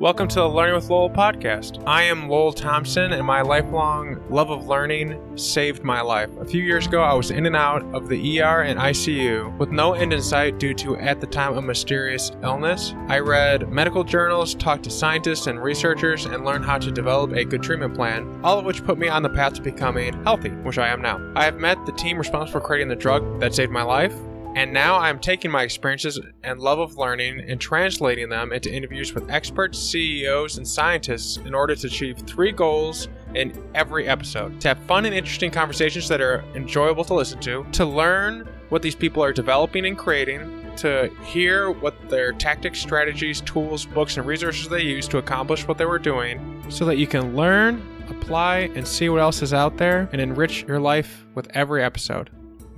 Welcome to the Learning with Lowell podcast. I am Lowell Thompson, and my lifelong love of learning saved my life. A few years ago, I was in and out of the ER and ICU with no end in sight due to, at the time, a mysterious illness. I read medical journals, talked to scientists and researchers, and learned how to develop a good treatment plan, all of which put me on the path to becoming healthy, which I am now. I have met the team responsible for creating the drug that saved my life, and now I'm taking my experiences and love of learning and translating them into interviews with experts, CEOs, and scientists in order to achieve three goals in every episode to have fun and interesting conversations that are enjoyable to listen to, to learn what these people are developing and creating, to hear what their tactics, strategies, tools, books, and resources they use to accomplish what they were doing, so that you can learn, apply, and see what else is out there and enrich your life with every episode.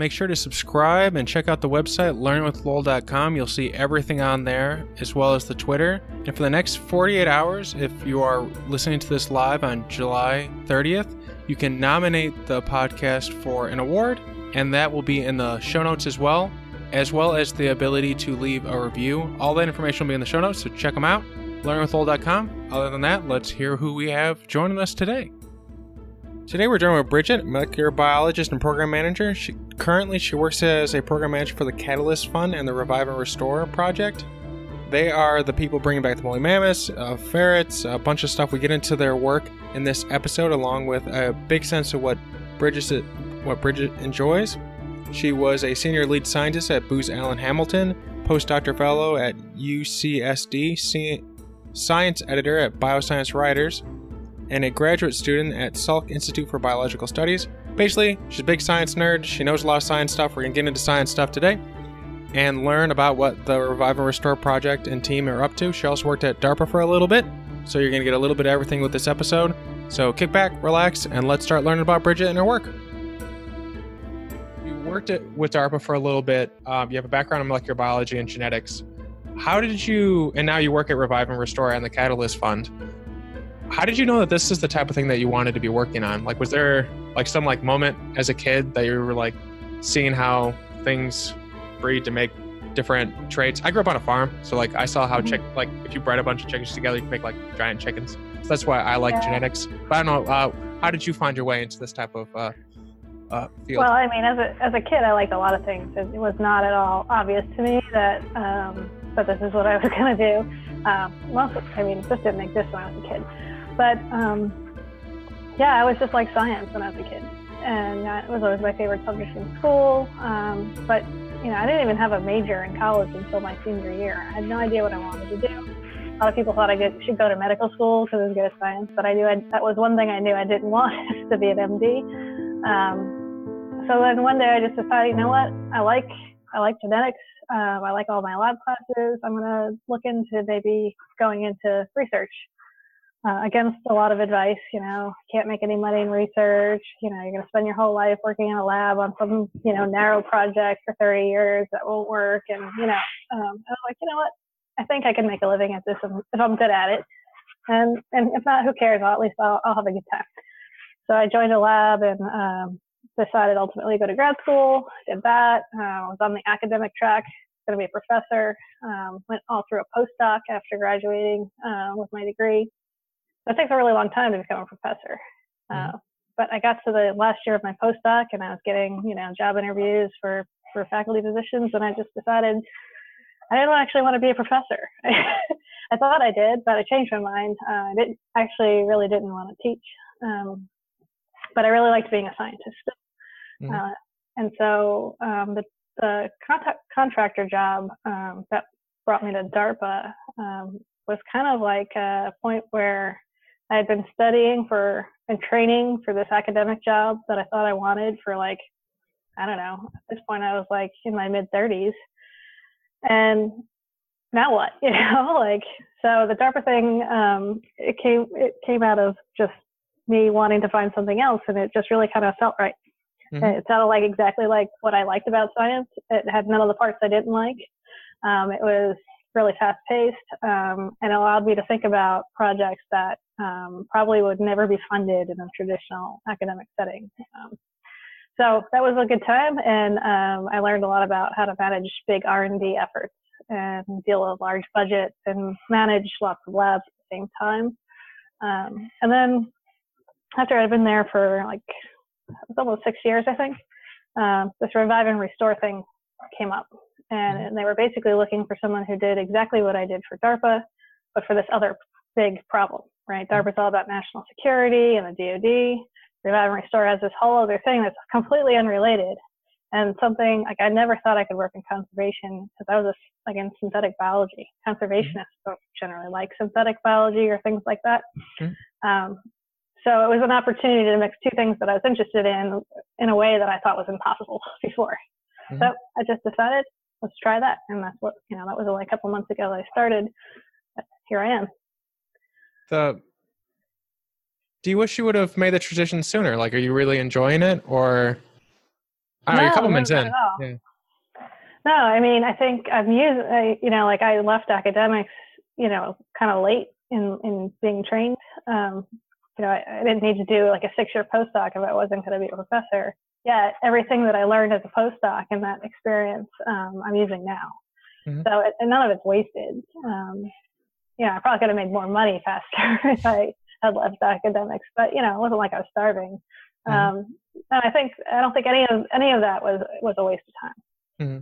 Make sure to subscribe and check out the website learnwithlowell.com. You'll see everything on there as well as the Twitter. And for the next 48 hours, if you are listening to this live on July 30th, you can nominate the podcast for an award, and that will be in the show notes as well, as well as the ability to leave a review. All that information will be in the show notes, so check them out. LearnWithLowell.com. Other than that, let's hear who we have joining us today. Today we're joined with Bridget, molecular biologist and program manager. She, currently, she works as a program manager for the Catalyst Fund and the Revive and Restore project. They are the people bringing back the woolly mammoths, uh, ferrets, a bunch of stuff. We get into their work in this episode, along with a big sense of what Bridget what Bridget enjoys. She was a senior lead scientist at Booz Allen Hamilton, postdoctoral fellow at UCSD, science editor at Bioscience Writers, and a graduate student at Salk Institute for Biological Studies. Basically, she's a big science nerd. She knows a lot of science stuff. We're going to get into science stuff today and learn about what the Revive and Restore project and team are up to. She also worked at DARPA for a little bit, so you're going to get a little bit of everything with this episode. So kick back, relax, and let's start learning about Bridget and her work. You worked at, with DARPA for a little bit. Um, you have a background in molecular biology and genetics. How did you, and now you work at Revive and Restore and the Catalyst Fund how did you know that this is the type of thing that you wanted to be working on like was there like some like moment as a kid that you were like seeing how things breed to make different traits i grew up on a farm so like i saw how mm-hmm. chick like if you bred a bunch of chickens together you can make like giant chickens so that's why i like yeah. genetics but i don't know uh, how did you find your way into this type of uh, uh, field? Well, I mean, as a, as a kid, I liked a lot of things. It was not at all obvious to me that um, that this is what I was going to do. Um, most, I mean, this didn't exist when I was a kid. But um, yeah, I was just like science when I was a kid, and that was always my favorite subject in school. Um, but you know, I didn't even have a major in college until my senior year. I had no idea what I wanted to do. A lot of people thought I should go to medical school because I was good at science, but I knew I'd, that was one thing I knew I didn't want to be an MD. Um, so then one day I just decided, you know what, I like I like genetics. Um, I like all my lab classes. I'm going to look into maybe going into research uh, against a lot of advice. You know, can't make any money in research. You know, you're going to spend your whole life working in a lab on some, you know, narrow project for 30 years that won't work. And, you know, um, I was like, you know what? I think I can make a living at this if I'm good at it. And, and if not, who cares? At least I'll, I'll have a good time. So I joined a lab and um, decided ultimately to go to grad school. Did that. Uh, was on the academic track, going to be a professor. Um, went all through a postdoc after graduating uh, with my degree that takes a really long time to become a professor. Mm-hmm. Uh, but I got to the last year of my postdoc and I was getting, you know, job interviews for, for faculty positions and I just decided I didn't actually want to be a professor. I thought I did, but I changed my mind. Uh, I didn't actually really didn't want to teach. Um, but I really liked being a scientist. Mm-hmm. Uh, and so um, the, the contact, contractor job um, that brought me to DARPA um, was kind of like a point where I had been studying for and training for this academic job that I thought I wanted for like, I don't know, at this point I was like in my mid 30s. And now what? You know, like, so the DARPA thing, um, it came, it came out of just me wanting to find something else and it just really kind of felt right. Mm-hmm. It sounded like exactly like what I liked about science. It had none of the parts I didn't like. Um, it was really fast paced um, and allowed me to think about projects that um, probably would never be funded in a traditional academic setting. Um, so that was a good time, and um, I learned a lot about how to manage big R and D efforts and deal with large budgets and manage lots of labs at the same time. Um, and then after I'd been there for like it was almost six years, I think, um, this revive and restore thing came up, and, and they were basically looking for someone who did exactly what I did for DARPA, but for this other big problem, right? DARPA's all about national security and the DoD. Revive and Restore has this whole other thing that's completely unrelated and something like I never thought I could work in conservation because I was a, like in synthetic biology. Conservationists don't generally like synthetic biology or things like that. Mm-hmm. Um, so it was an opportunity to mix two things that I was interested in in a way that I thought was impossible before. Mm-hmm. So I just decided, let's try that, and that's what you know. That was only a couple months ago that I started. here I am. The do you wish you would have made the transition sooner? Like, are you really enjoying it, or I no, know, you're a couple months in? Yeah. No, I mean, I think I've used, I, you know, like I left academics, you know, kind of late in in being trained. Um, you know, I, I didn't need to do like a six-year postdoc if I wasn't going to be a professor. Yet everything that I learned as a postdoc and that experience, um, I'm using now. Mm-hmm. So it, none of it's wasted. Um, you know, I probably could have made more money faster if I had left academics, but you know, it wasn't like I was starving. Mm-hmm. Um, and I think I don't think any of any of that was was a waste of time. Mm-hmm.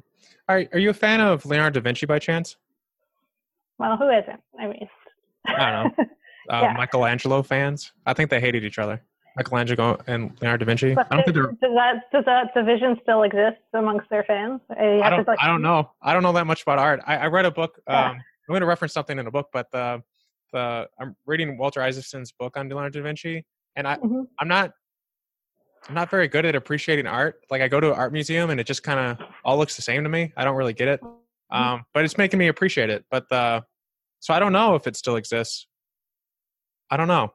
Are Are you a fan of Leonardo da Vinci by chance? Well, who isn't? I mean, I don't know. Uh, yeah. Michelangelo fans. I think they hated each other. Michelangelo and Leonardo da Vinci. But I don't does, think does that does that division still exist amongst their fans? I don't. like, I don't know. I don't know that much about art. I, I read a book. Um, yeah. I'm going to reference something in a book, but the the I'm reading Walter Isaacson's book on Leonardo da Vinci, and I mm-hmm. I'm not I'm not very good at appreciating art. Like I go to an art museum and it just kind of all looks the same to me. I don't really get it. Mm-hmm. Um, but it's making me appreciate it. But the so I don't know if it still exists. I don't know,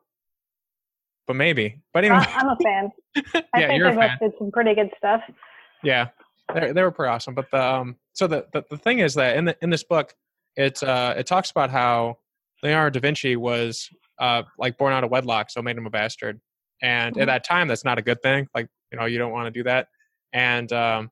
but maybe. But anyway, I'm a fan. I yeah, think you're they a fan. did some pretty good stuff. Yeah, they they were pretty awesome. But the um, so the, the the thing is that in the in this book, it uh it talks about how Leonardo da Vinci was uh, like born out of wedlock, so made him a bastard. And mm-hmm. at that time, that's not a good thing. Like you know, you don't want to do that. And um,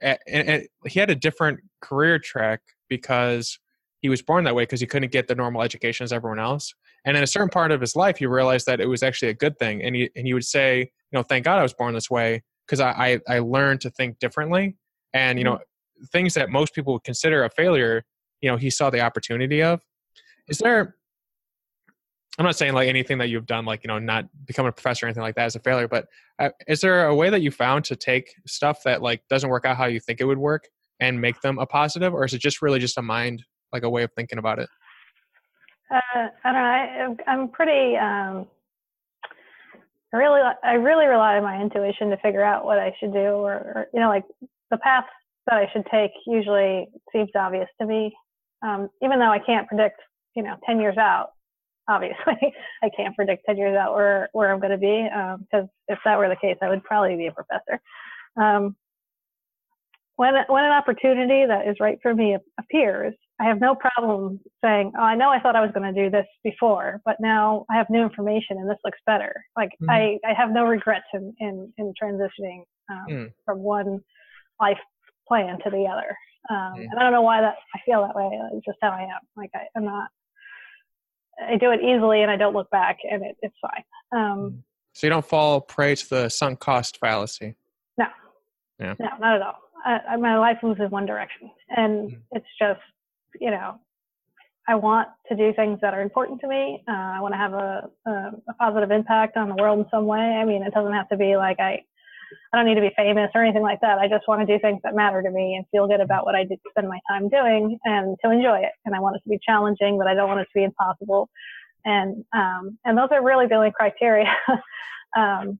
and, and he had a different career track because he was born that way because he couldn't get the normal education as everyone else. And in a certain part of his life, he realized that it was actually a good thing. And he and he would say, you know, thank God I was born this way because I, I, I learned to think differently. And you know, mm-hmm. things that most people would consider a failure, you know, he saw the opportunity of. Is there I'm not saying like anything that you've done, like you know, not becoming a professor or anything like that is a failure. But uh, is there a way that you found to take stuff that like doesn't work out how you think it would work and make them a positive, or is it just really just a mind, like a way of thinking about it? Uh, I don't know. I, am pretty. Um, I really, I really rely on my intuition to figure out what I should do, or, or you know, like the path that I should take usually seems obvious to me, um, even though I can't predict, you know, ten years out obviously I can't predict 10 years out where, where I'm going to be. Because um, if that were the case, I would probably be a professor. Um, when, when an opportunity that is right for me appears, I have no problem saying, oh, I know I thought I was going to do this before, but now I have new information and this looks better. Like mm. I, I have no regrets in, in, in transitioning um, mm. from one life plan to the other. Um, mm. And I don't know why that I feel that way. It's just how I am. Like I, I'm not I do it easily and I don't look back and it, it's fine. Um, mm. so you don't fall prey to the sunk cost fallacy. No. Yeah. No, not at all. I, my life moves in one direction, and mm. it's just you know, I want to do things that are important to me. Uh, I want to have a, a, a positive impact on the world in some way. I mean, it doesn't have to be like I I don't need to be famous or anything like that. I just want to do things that matter to me and feel good about what I did spend my time doing and to enjoy it. And I want it to be challenging, but I don't want it to be impossible. And um, and those are really the only criteria. um,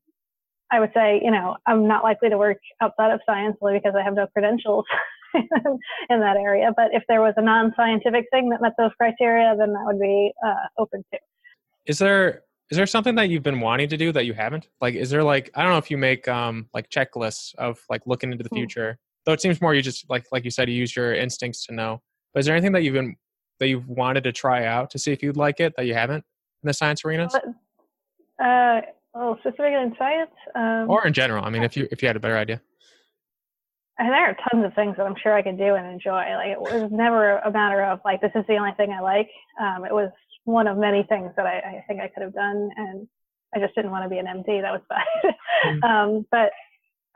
I would say, you know, I'm not likely to work outside of science only because I have no credentials in that area. But if there was a non-scientific thing that met those criteria, then that would be uh, open to. Is there is there something that you've been wanting to do that you haven't like is there like i don't know if you make um like checklists of like looking into the hmm. future though it seems more you just like like you said you use your instincts to know but is there anything that you've been that you've wanted to try out to see if you'd like it that you haven't in the science arenas uh, Oh, specifically in science? Um, or in general. I mean, if you if you had a better idea. And there are tons of things that I'm sure I could do and enjoy. Like it was never a matter of like this is the only thing I like. Um, it was one of many things that I, I, think I could have done, and I just didn't want to be an MD. That was bad. mm-hmm. um, but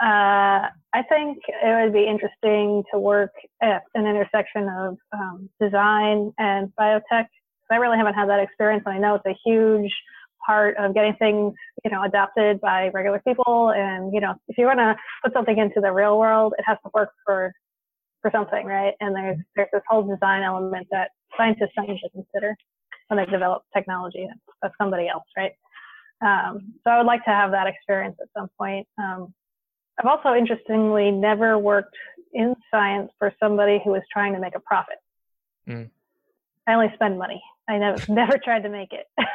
uh, I think it would be interesting to work at an intersection of um, design and biotech. I really haven't had that experience, and I know it's a huge part of getting things, you know, adopted by regular people. And you know, if you want to put something into the real world, it has to work for for something, right? And there's there's this whole design element that scientists don't usually consider when they develop technology. That's somebody else, right? Um, so I would like to have that experience at some point. Um, I've also interestingly never worked in science for somebody who was trying to make a profit. Mm. I only spend money. I never never tried to make it.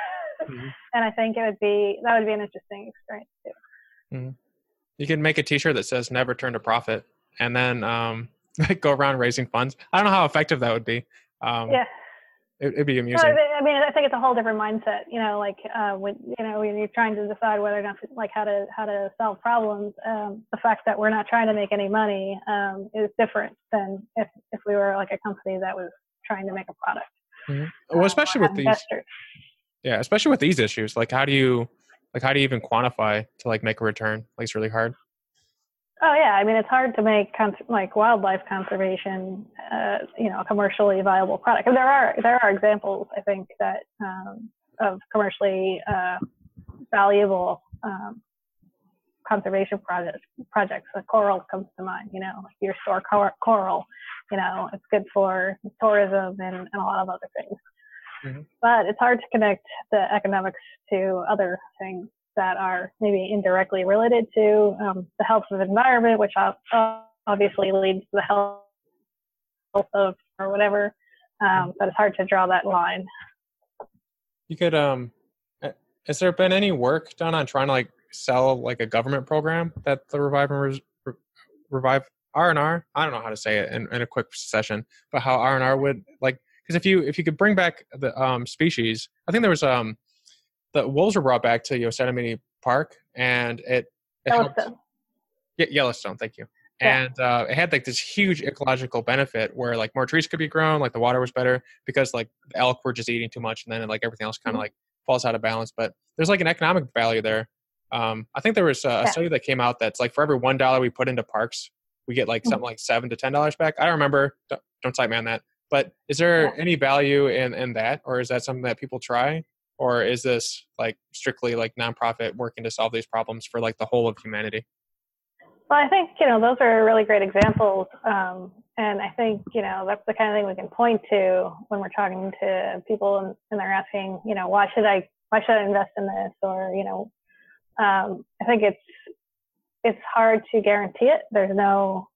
mm-hmm. And I think it would be that would be an interesting experience too. Mm-hmm. You could make a T-shirt that says "Never turn a profit," and then um, go around raising funds. I don't know how effective that would be. Um, yeah. It, would be amusing. I mean, I think it's a whole different mindset. You know, like uh, when you know when you're trying to decide whether or not like how to how to solve problems. Um, the fact that we're not trying to make any money um, is different than if if we were like a company that was trying to make a product. Mm-hmm. Well, uh, especially with these. Yeah, especially with these issues. Like, how do you like how do you even quantify to like make a return? Like, it's really hard. Oh yeah, I mean it's hard to make cons- like wildlife conservation, uh, you know, a commercially viable product. And there are there are examples I think that um, of commercially uh, valuable um, conservation projects. Projects, like coral comes to mind. You know, your store cor- coral. You know, it's good for tourism and, and a lot of other things. Mm-hmm. But it's hard to connect the economics to other things that are maybe indirectly related to um, the health of the environment, which obviously leads to the health of or whatever. Um, but it's hard to draw that line. You could, um, has there been any work done on trying to like sell like a government program that the Revive and Re- Revive R and R? I don't know how to say it in, in a quick session, but how R and R would like because if you if you could bring back the um, species, I think there was um the wolves were brought back to Yosemite Park, and it, it Yellowstone. Helped, Yellowstone, thank you. Yeah. And uh, it had like this huge ecological benefit where like more trees could be grown, like the water was better because like the elk were just eating too much, and then like everything else kind of mm-hmm. like falls out of balance. But there's like an economic value there. Um, I think there was a, yeah. study that came out that's like for every one dollar we put into parks, we get like mm-hmm. something like seven to ten dollars back. I don't remember. Don't, don't cite me on that. But is there yeah. any value in in that, or is that something that people try? or is this like strictly like nonprofit working to solve these problems for like the whole of humanity well i think you know those are really great examples um, and i think you know that's the kind of thing we can point to when we're talking to people and, and they're asking you know why should i why should i invest in this or you know um, i think it's it's hard to guarantee it there's no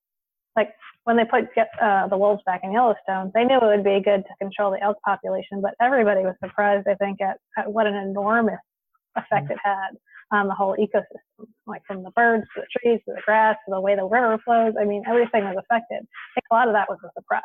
like when they put uh, the wolves back in Yellowstone, they knew it would be good to control the elk population, but everybody was surprised, I think, at, at what an enormous effect mm-hmm. it had on the whole ecosystem, like from the birds to the trees to the grass to the way the river flows. I mean, everything was affected. I think a lot of that was a surprise.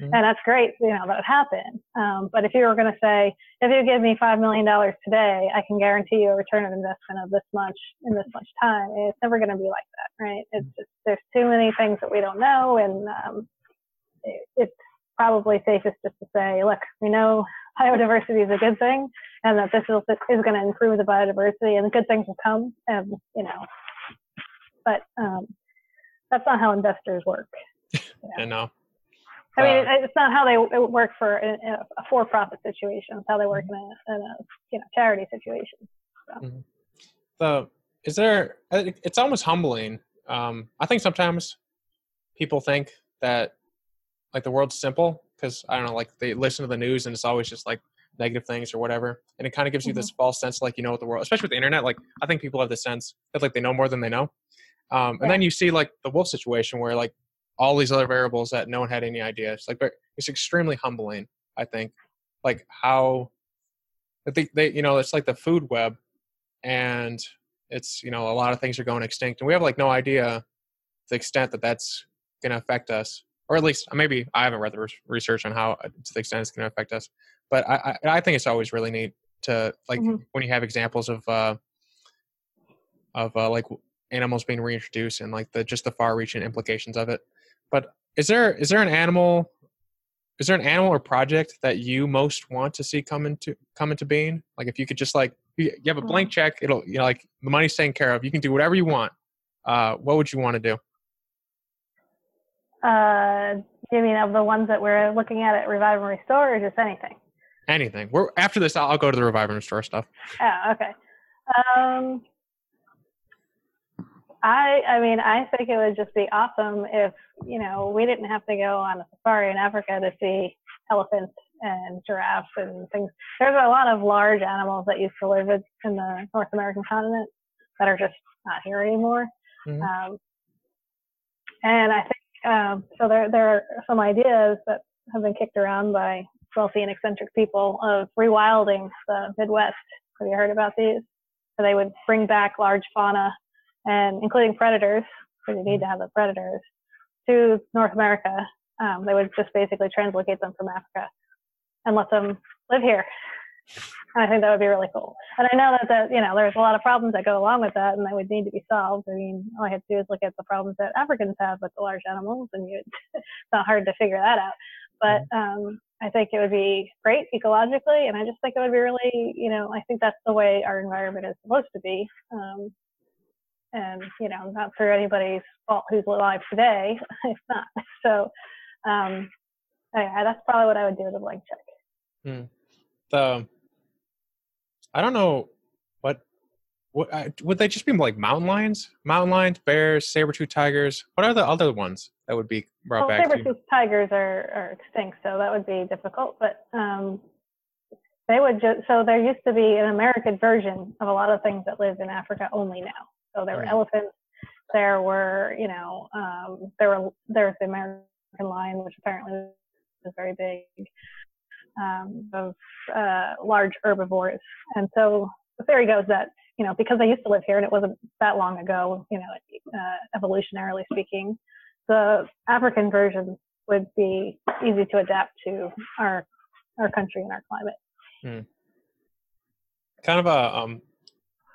Mm-hmm. And that's great, you know, that happened. Um, but if you were going to say, if you give me $5 million today, I can guarantee you a return of investment of this much in this much time, it's never going to be like that, right? It's just, there's too many things that we don't know. And um, it, it's probably safest just to say, look, we know biodiversity is a good thing and that this is, is going to improve the biodiversity and good things will come. And, you know, but um, that's not how investors work. You know? I know. I mean, uh, it's not how they work for a, a for-profit situation. It's how they work in a, in a you know charity situation. So. Mm-hmm. so, is there? It's almost humbling. Um, I think sometimes people think that like the world's simple because I don't know, like they listen to the news and it's always just like negative things or whatever, and it kind of gives you mm-hmm. this false sense like you know what the world, especially with the internet. Like I think people have the sense that like they know more than they know. Um, and yeah. then you see like the wolf situation where like all these other variables that no one had any idea. It's like it's extremely humbling. I think like how I think they you know it's like the food web, and it's you know a lot of things are going extinct, and we have like no idea the extent that that's going to affect us, or at least maybe I haven't read the research on how uh, to the extent it's going to affect us. But I, I, I think it's always really neat to like mm-hmm. when you have examples of uh, of uh, like animals being reintroduced and like the just the far-reaching implications of it. But is there is there an animal is there an animal or project that you most want to see come into come into being? Like if you could just like you, have a blank check, it'll you know like the money's taken care of. You can do whatever you want. Uh, what would you want to do? Uh, you mean of the ones that we're looking at at Revive and Restore, or just anything? Anything. We're after this. I'll, I'll go to the Revive and Restore stuff. Oh, okay. Um, I I mean I think it would just be awesome if you know we didn't have to go on a safari in Africa to see elephants and giraffes and things. There's a lot of large animals that used to live in the North American continent that are just not here anymore. Mm-hmm. Um, and I think um, so. There there are some ideas that have been kicked around by wealthy and eccentric people of rewilding the Midwest. Have you heard about these? So they would bring back large fauna and including predators, because you need to have the predators, to North America. Um, they would just basically translocate them from Africa and let them live here. And I think that would be really cool. And I know that, that you know there's a lot of problems that go along with that, and that would need to be solved. I mean, all I have to do is look at the problems that Africans have with the large animals, and you, it's not hard to figure that out. But mm-hmm. um, I think it would be great ecologically, and I just think it would be really, you know, I think that's the way our environment is supposed to be. Um, and you know, not for anybody's fault who's alive today. it's not. So, um, yeah, that's probably what I would do with a blank check. Hmm. The I don't know what what uh, would they just be like mountain lions, mountain lions, bears, saber tooth tigers? What are the other ones that would be brought well, back? Saber tooth tigers are, are extinct, so that would be difficult. But um, they would just so there used to be an American version of a lot of things that live in Africa only now. So there were mm. elephants. There were, you know, um, there were there was the American lion, which apparently was very big, um, of uh, large herbivores. And so the theory goes that you know because I used to live here and it wasn't that long ago, you know, uh, evolutionarily speaking, the African versions would be easy to adapt to our our country and our climate. Mm. Kind of a um,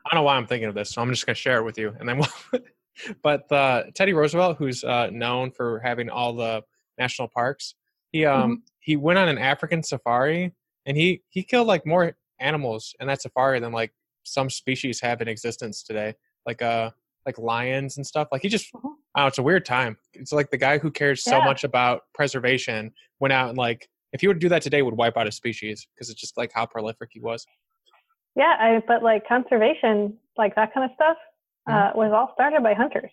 I don't know why I'm thinking of this, so I'm just going to share it with you. And then, we'll but uh, Teddy Roosevelt, who's uh, known for having all the national parks, he um mm-hmm. he went on an African safari, and he he killed like more animals in that safari than like some species have in existence today, like uh like lions and stuff. Like he just, oh, it's a weird time. It's like the guy who cares so much about preservation went out and like if he would do that today, would wipe out a species because it's just like how prolific he was. Yeah, I, but like conservation, like that kind of stuff, uh, was all started by hunters.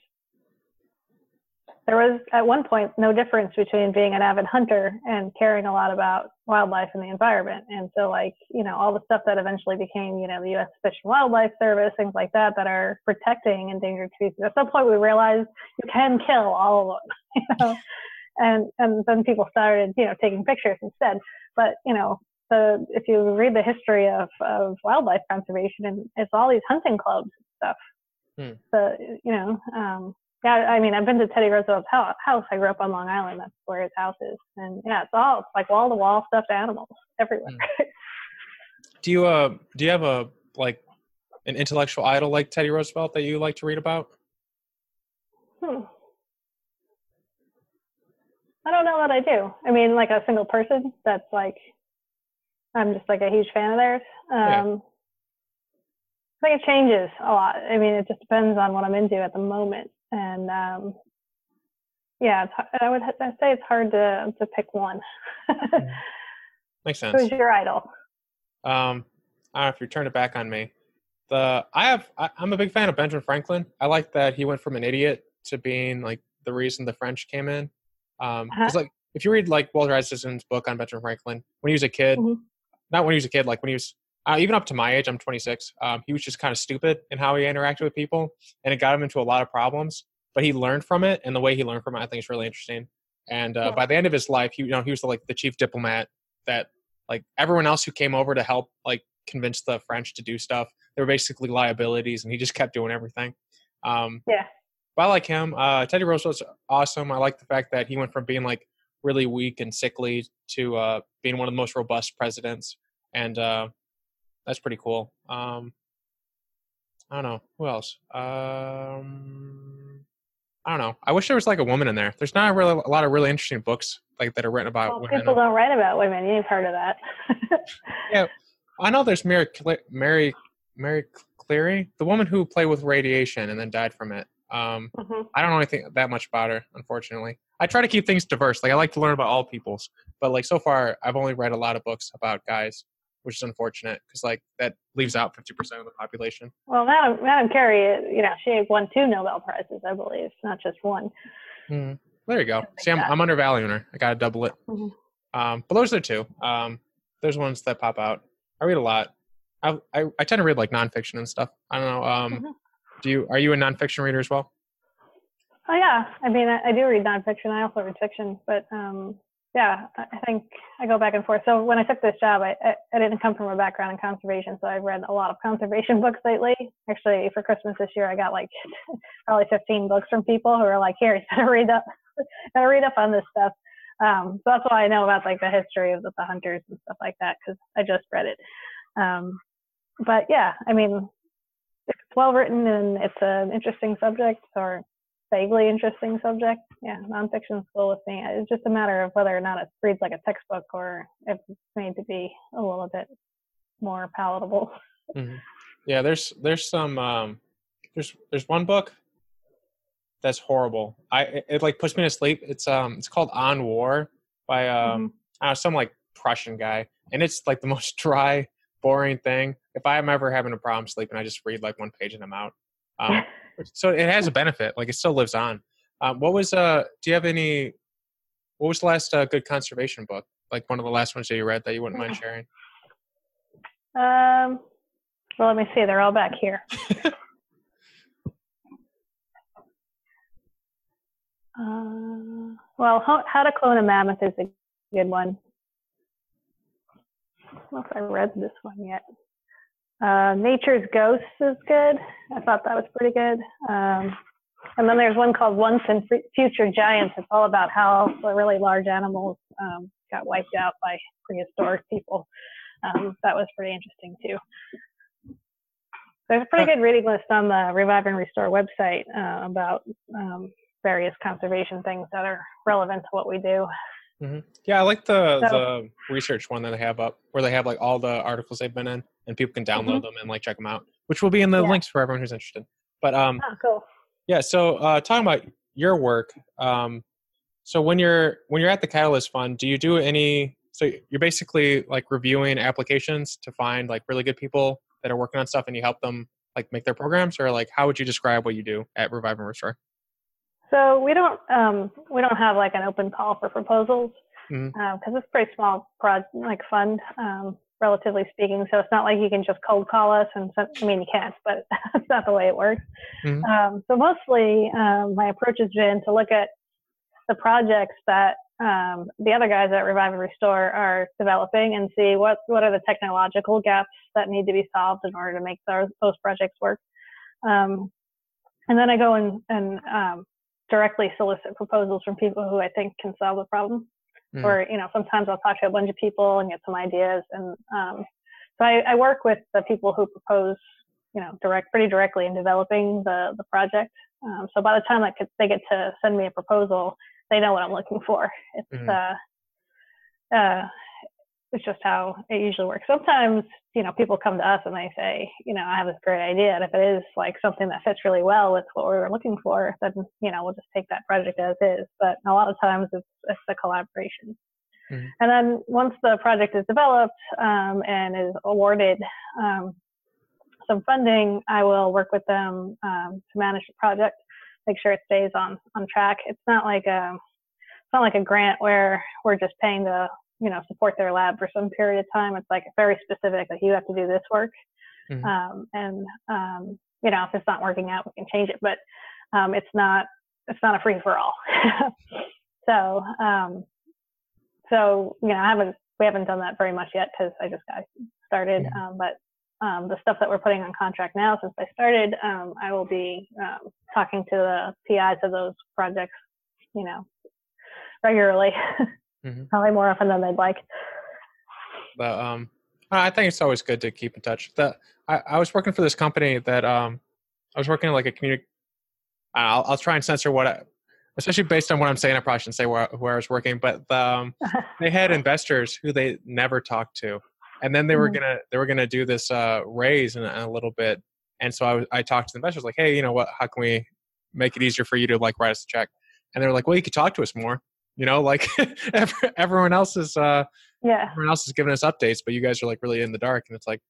There was at one point no difference between being an avid hunter and caring a lot about wildlife and the environment. And so, like, you know, all the stuff that eventually became, you know, the U.S. Fish and Wildlife Service, things like that, that are protecting endangered species. At some point, we realized you can kill all of them, you know, and and then people started, you know, taking pictures instead. But you know, the if you read the history of, of wildlife conservation and it's all these hunting clubs and stuff. Hmm. So you know, um, yeah, I mean, I've been to Teddy Roosevelt's house. I grew up on Long Island. That's where his house is, and yeah, it's all it's like wall to wall stuffed animals everywhere. Hmm. do you uh do you have a like an intellectual idol like Teddy Roosevelt that you like to read about? Hmm. I don't know that I do. I mean, like a single person that's like I'm just like a huge fan of theirs. Um, yeah. I think it changes a lot. I mean, it just depends on what I'm into at the moment. And um, yeah, I would I'd say it's hard to to pick one. Mm. Makes sense. Who's your idol? Um, I don't know if you turn it back on me. The I have I, I'm a big fan of Benjamin Franklin. I like that he went from an idiot to being like the reason the French came in. Um, uh-huh. like if you read like Walter Isaacson's book on Benjamin Franklin when he was a kid, mm-hmm not when he was a kid, like when he was uh, even up to my age, I'm 26. Um, he was just kind of stupid in how he interacted with people, and it got him into a lot of problems. But he learned from it, and the way he learned from it, I think, is really interesting. And uh, yeah. by the end of his life, he, you know, he was the, like the chief diplomat that, like, everyone else who came over to help, like, convince the French to do stuff, they were basically liabilities, and he just kept doing everything. Um, yeah. But I like him. Uh, Teddy Roosevelt's awesome. I like the fact that he went from being like really weak and sickly to uh, being one of the most robust presidents, and uh, that's pretty cool. Um, I don't know who else. Um, I don't know. I wish there was like a woman in there. There's not really a lot of really interesting books like that are written about Well, women. people don't write about women. You've heard of that. Yeah, I know there's Mary Cle- Mary Mary Cleary, the woman who played with radiation and then died from it. Um, Mhm. I don't know anything that much about her, unfortunately. I try to keep things diverse. Like I like to learn about all peoples, but like so far, I've only read a lot of books about guys, which is unfortunate because like that leaves out fifty percent of the population. Well, Madam Madam Curie, you know, she won two Nobel prizes, I believe, not just one. Mm, there you go. See, I'm. I'm undervaluing her. I gotta double it. Mhm. Um, but those are two. Um, there's ones that pop out. I read a lot. I, I I tend to read like nonfiction and stuff. I don't know. Um, Mhm. Do you are you a nonfiction reader as well? Oh yeah, I mean, I, I do read nonfiction. I also read fiction, but um, yeah, I think I go back and forth. So when I took this job, I, I, I didn't come from a background in conservation, so I've read a lot of conservation books lately. Actually, for Christmas this year, I got like probably 15 books from people who are like, "Here, you gotta read up, gotta read up on this stuff." Um, so that's why I know about like the history of the, the hunters and stuff like that because I just read it. Um, but yeah, I mean, well written and it's an interesting subject or vaguely interesting subject, yeah, nonfiction's cool with me. It's just a matter of whether or not it reads like a textbook or if it's made to be a little bit more palatable. Mhm. Yeah, there's there's some um, there's there's one book that's horrible. I it, it, like puts me to sleep. It's um it's called On War by um I don't know, some like Prussian guy, and it's like the most dry, boring thing. If I'm ever having a problem sleeping, I just read like one page and I'm out. Um, so it has a benefit. Like it still lives on. Um, what was uh? Do you have any? What was the last uh, good conservation book? Like one of the last ones that you read that you wouldn't mind sharing? Um, well, let me see. They're all back here. uh, well, how, how to clone a mammoth is a good one. I don't know if I read this one yet. Uh, Nature's Ghosts is good. I thought that was pretty good. Um, and then there's one called Once and Future Giants. It's all about how the really large animals um, got wiped out by prehistoric people. Um, that was pretty interesting too. There's a pretty good reading list on the Revive and Restore website uh, about um, various conservation things that are relevant to what we do. Hmm Yeah, I like the So- the research one that they have up, where they have like all the articles they've been in, and people can download Mhm. them and like check them out, which will be in the Yeah. links for everyone who's interested. But um, Oh, cool. yeah. So uh, talking about your work, um, so when you're when you're at the Catalyst Fund, do you do any? So you're basically like reviewing applications to find like really good people that are working on stuff, and you help them like make their programs, or like how would you describe what you do at Revive and Restore? So we don't um, we don't have like an open call for proposals because it's a pretty small prod like fund, um, relatively speaking. So it's not like you can just cold call us and send, I mean you can't, but that's not the way it works. Mhm. Um, so mostly um, my approach has been to look at the projects that um, the other guys at Revive and Restore are developing and see what what are the technological gaps that need to be solved in order to make those those projects work. Um, and then I go and, and um, directly solicit proposals from people who I think can solve the problem. Mhm. Or you know, sometimes I'll talk to a bunch of people and get some ideas. And um, so I, I work with the people who propose, you know, direct pretty directly in developing the the project. Um, so by the time that could, they get to send me a proposal, they know what I'm looking for. It's Mhm. uh, uh, it's just how it usually works. Sometimes, you know, people come to us and they say, you know, I have this great idea, and if it is like something that fits really well with what we were looking for, then you know, we'll just take that project as is. But a lot of times, it's it's a collaboration. Mhm. And then once the project is developed um, and is awarded um, some funding, I will work with them um, to manage the project, make sure it stays on on track. It's not like a it's not like a grant where we're just paying to you know support their lab for some period of time. It's like very specific. Like you have to do this work, Mhm. um, and um, you know if it's not working out, we can change it. But um, it's not it's not a free for all. so um, so you know I haven't we haven't done that very much yet because I just got started. Mhm. Um, but um, the stuff that we're putting on contract now, since I started, um, I will be um, talking to the PIs of those projects, you know, regularly, Mhm. probably more often than they'd like. But um, I think it's always good to keep in touch. The I, I was working for this company that um I was working in like a community. I'll, I'll try and censor what I, especially based on what I'm saying. I probably shouldn't say where, where I was working, but um, they had investors who they never talked to, and then they were Mhm. gonna they were gonna do this uh, raise in, a- in a little bit, and so I, was- I talked to the investors like, hey, you know what? How can we make it easier for you to like write us a check? And they were like, well, you could talk to us more. You know, like everyone else is uh, Yeah. everyone else is giving us updates, but you guys are like really in the dark, and it's like,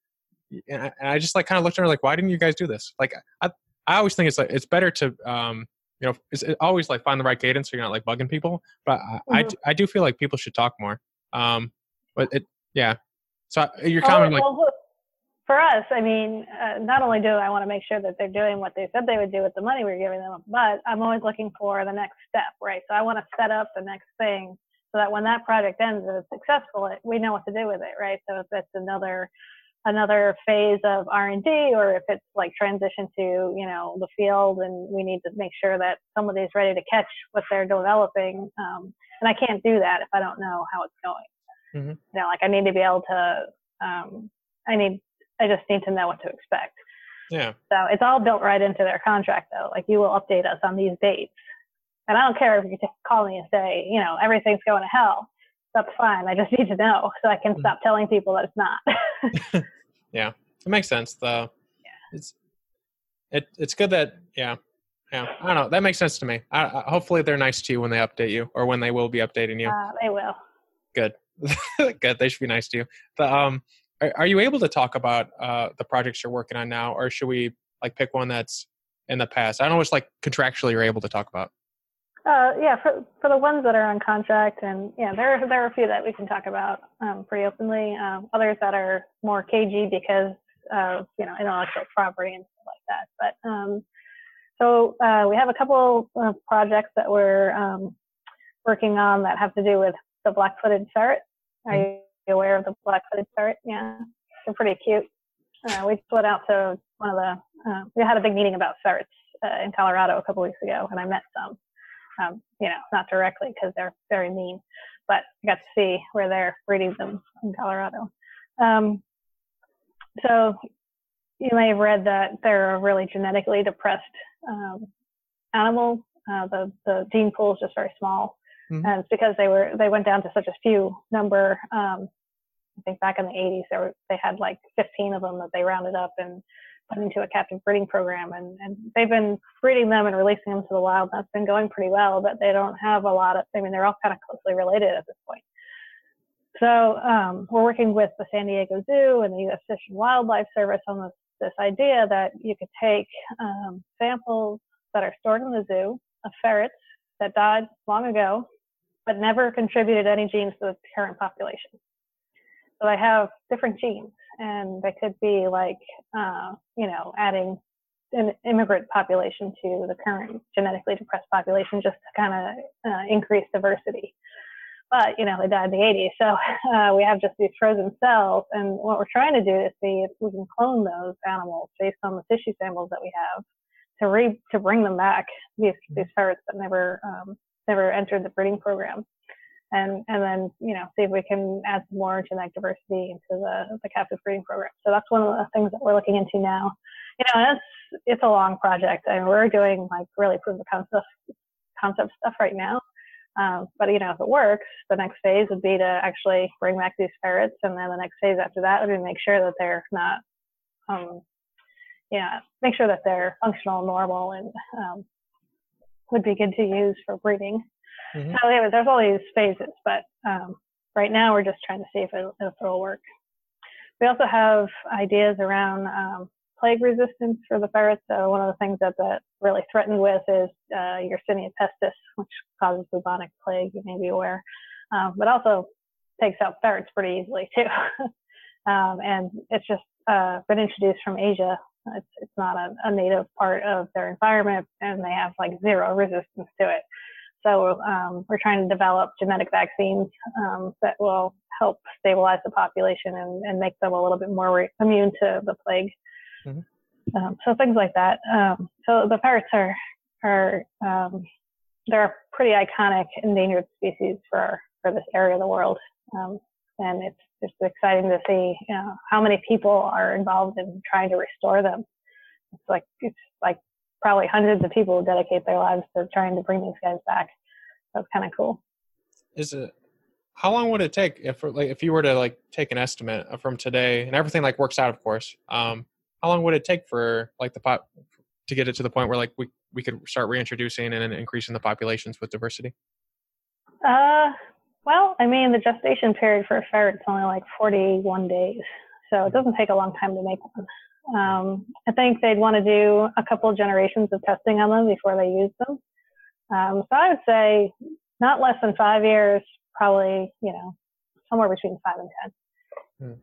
and I, and I just like kind of looked at her like, why didn't you guys do this? Like, I I always think it's like it's better to um you know it's it always like find the right cadence so you're not like bugging people, but I I, Mhm. d- I do feel like people should talk more. Um, but it yeah. So I- your Well, comment like well, for us, I mean, uh, not only do I want to make sure that they're doing what they said they would do with the money we're giving them, but I'm always looking for the next step, right? So I want to set up the next thing so that when that project ends and it's successful, it, we know what to do with it, right? So if it's another another phase of R&D or if it's like transition to, you know, the field and we need to make sure that somebody's ready to catch what they're developing. Um, and I can't do that if I don't know how it's going. Mhm. You know, like I need to be able to, um, I need, I just need to know what to expect. yeah So it's all built right into their contract though. Like you will update us on these dates. And I don't care if you call me and say, you know, everything's going to hell. That's fine. I just need to know so I can Mhm. stop telling people that it's not. yeah it makes sense though. Yeah. It's it it's good that yeah yeah I don't know that makes sense to me. I, I, hopefully they're nice to you when they update you or when they will be updating you. uh, they will. good good they should be nice to you the um are, are you able to talk about uh the projects you're working on now or should we like pick one that's in the past i don't know what's like contractually you're able to talk about Uh, yeah, for for the ones that are on contract, and yeah, there are, there are a few that we can talk about um, pretty openly. Um, others that are more cagey because of you know intellectual property and stuff like that. But um, so uh, we have a couple of projects that we're um, working on that have to do with the black-footed ferret. Are aware of the black-footed ferret? Yeah, they're pretty cute. Uh, we went out to one of the. Uh, we had a big meeting about ferrets uh, in Colorado a couple weeks ago, and I met some um, you know, not directly because they're very mean, but I got to see where they're breeding them in Colorado. Um, so you may have read that they're a really genetically depressed um, animal. Uh, the the gene pool is just very small, Mhm. and it's because they were they went down to such a few number. Um, I think back in the 80s, there were, they had like 15 of them that they rounded up and put into a captive breeding program, and, and they've been breeding them and releasing them to the wild. That's been going pretty well, but they don't have a lot of. I mean, they're all kind of closely related at this point. So um, we're working with the San Diego Zoo and the U.S. Fish and Wildlife Service on this this idea that you could take um, samples that are stored in the zoo of ferrets that died long ago, but never contributed any genes to the current population. So they have different genes, and they could be like, uh, you know, adding an immigrant population to the current genetically depressed population just to kind of uh, increase diversity. But you know, they died in the 80s, so uh, we have just these frozen cells, and what we're trying to do is see if we can clone those animals based on the tissue samples that we have to re to bring them back these these ferrets that never um, never entered the breeding program and and then you know see if we can add some more genetic diversity into the the captive breeding program. So that's one of the things that we're looking into now. You know, it's it's a long project, and we're doing like really proof of concept concept stuff right now. Um, but you know, if it works, the next phase would be to actually bring back these ferrets, and then the next phase after that would be make sure that they're not, um, yeah, make sure that they're functional, normal, and um, would be good to use for breeding. Mhm. So anyway, there's all these phases, but um, right now we're just trying to see if, it, if it'll work. We also have ideas around um, plague resistance for the ferrets. So one of the things that that really threatened with is uh, Yersinia pestis, which causes bubonic plague. You may be aware, um, but also takes out ferrets pretty easily too. um, and it's just uh, been introduced from Asia. It's it's not a, a native part of their environment, and they have like zero resistance to it. So um, we're trying to develop genetic vaccines um, that will help stabilize the population and, and make them a little bit more re- immune to the plague. Mhm. Um, so things like that. Um, so the parrots are are um, they're a pretty iconic endangered species for for this area of the world, um, and it's just exciting to see you know, how many people are involved in trying to restore them. It's like it's like probably hundreds of people dedicate their lives to trying to bring these guys back. That's kind of cool. Is it? How long would it take if like if you were to like take an estimate from today and everything like works out, of course? Um, how long would it take for like the pot to get it to the point where like we we could start reintroducing and increasing the populations with diversity? Uh, well, I mean, the gestation period for a ferret is only like 41 days, so it doesn't take a long time to make one. Um, I think they'd want to do a couple of generations of testing on them before they use them. Um, so I would say not less than five years, probably, you know, somewhere between five and 10.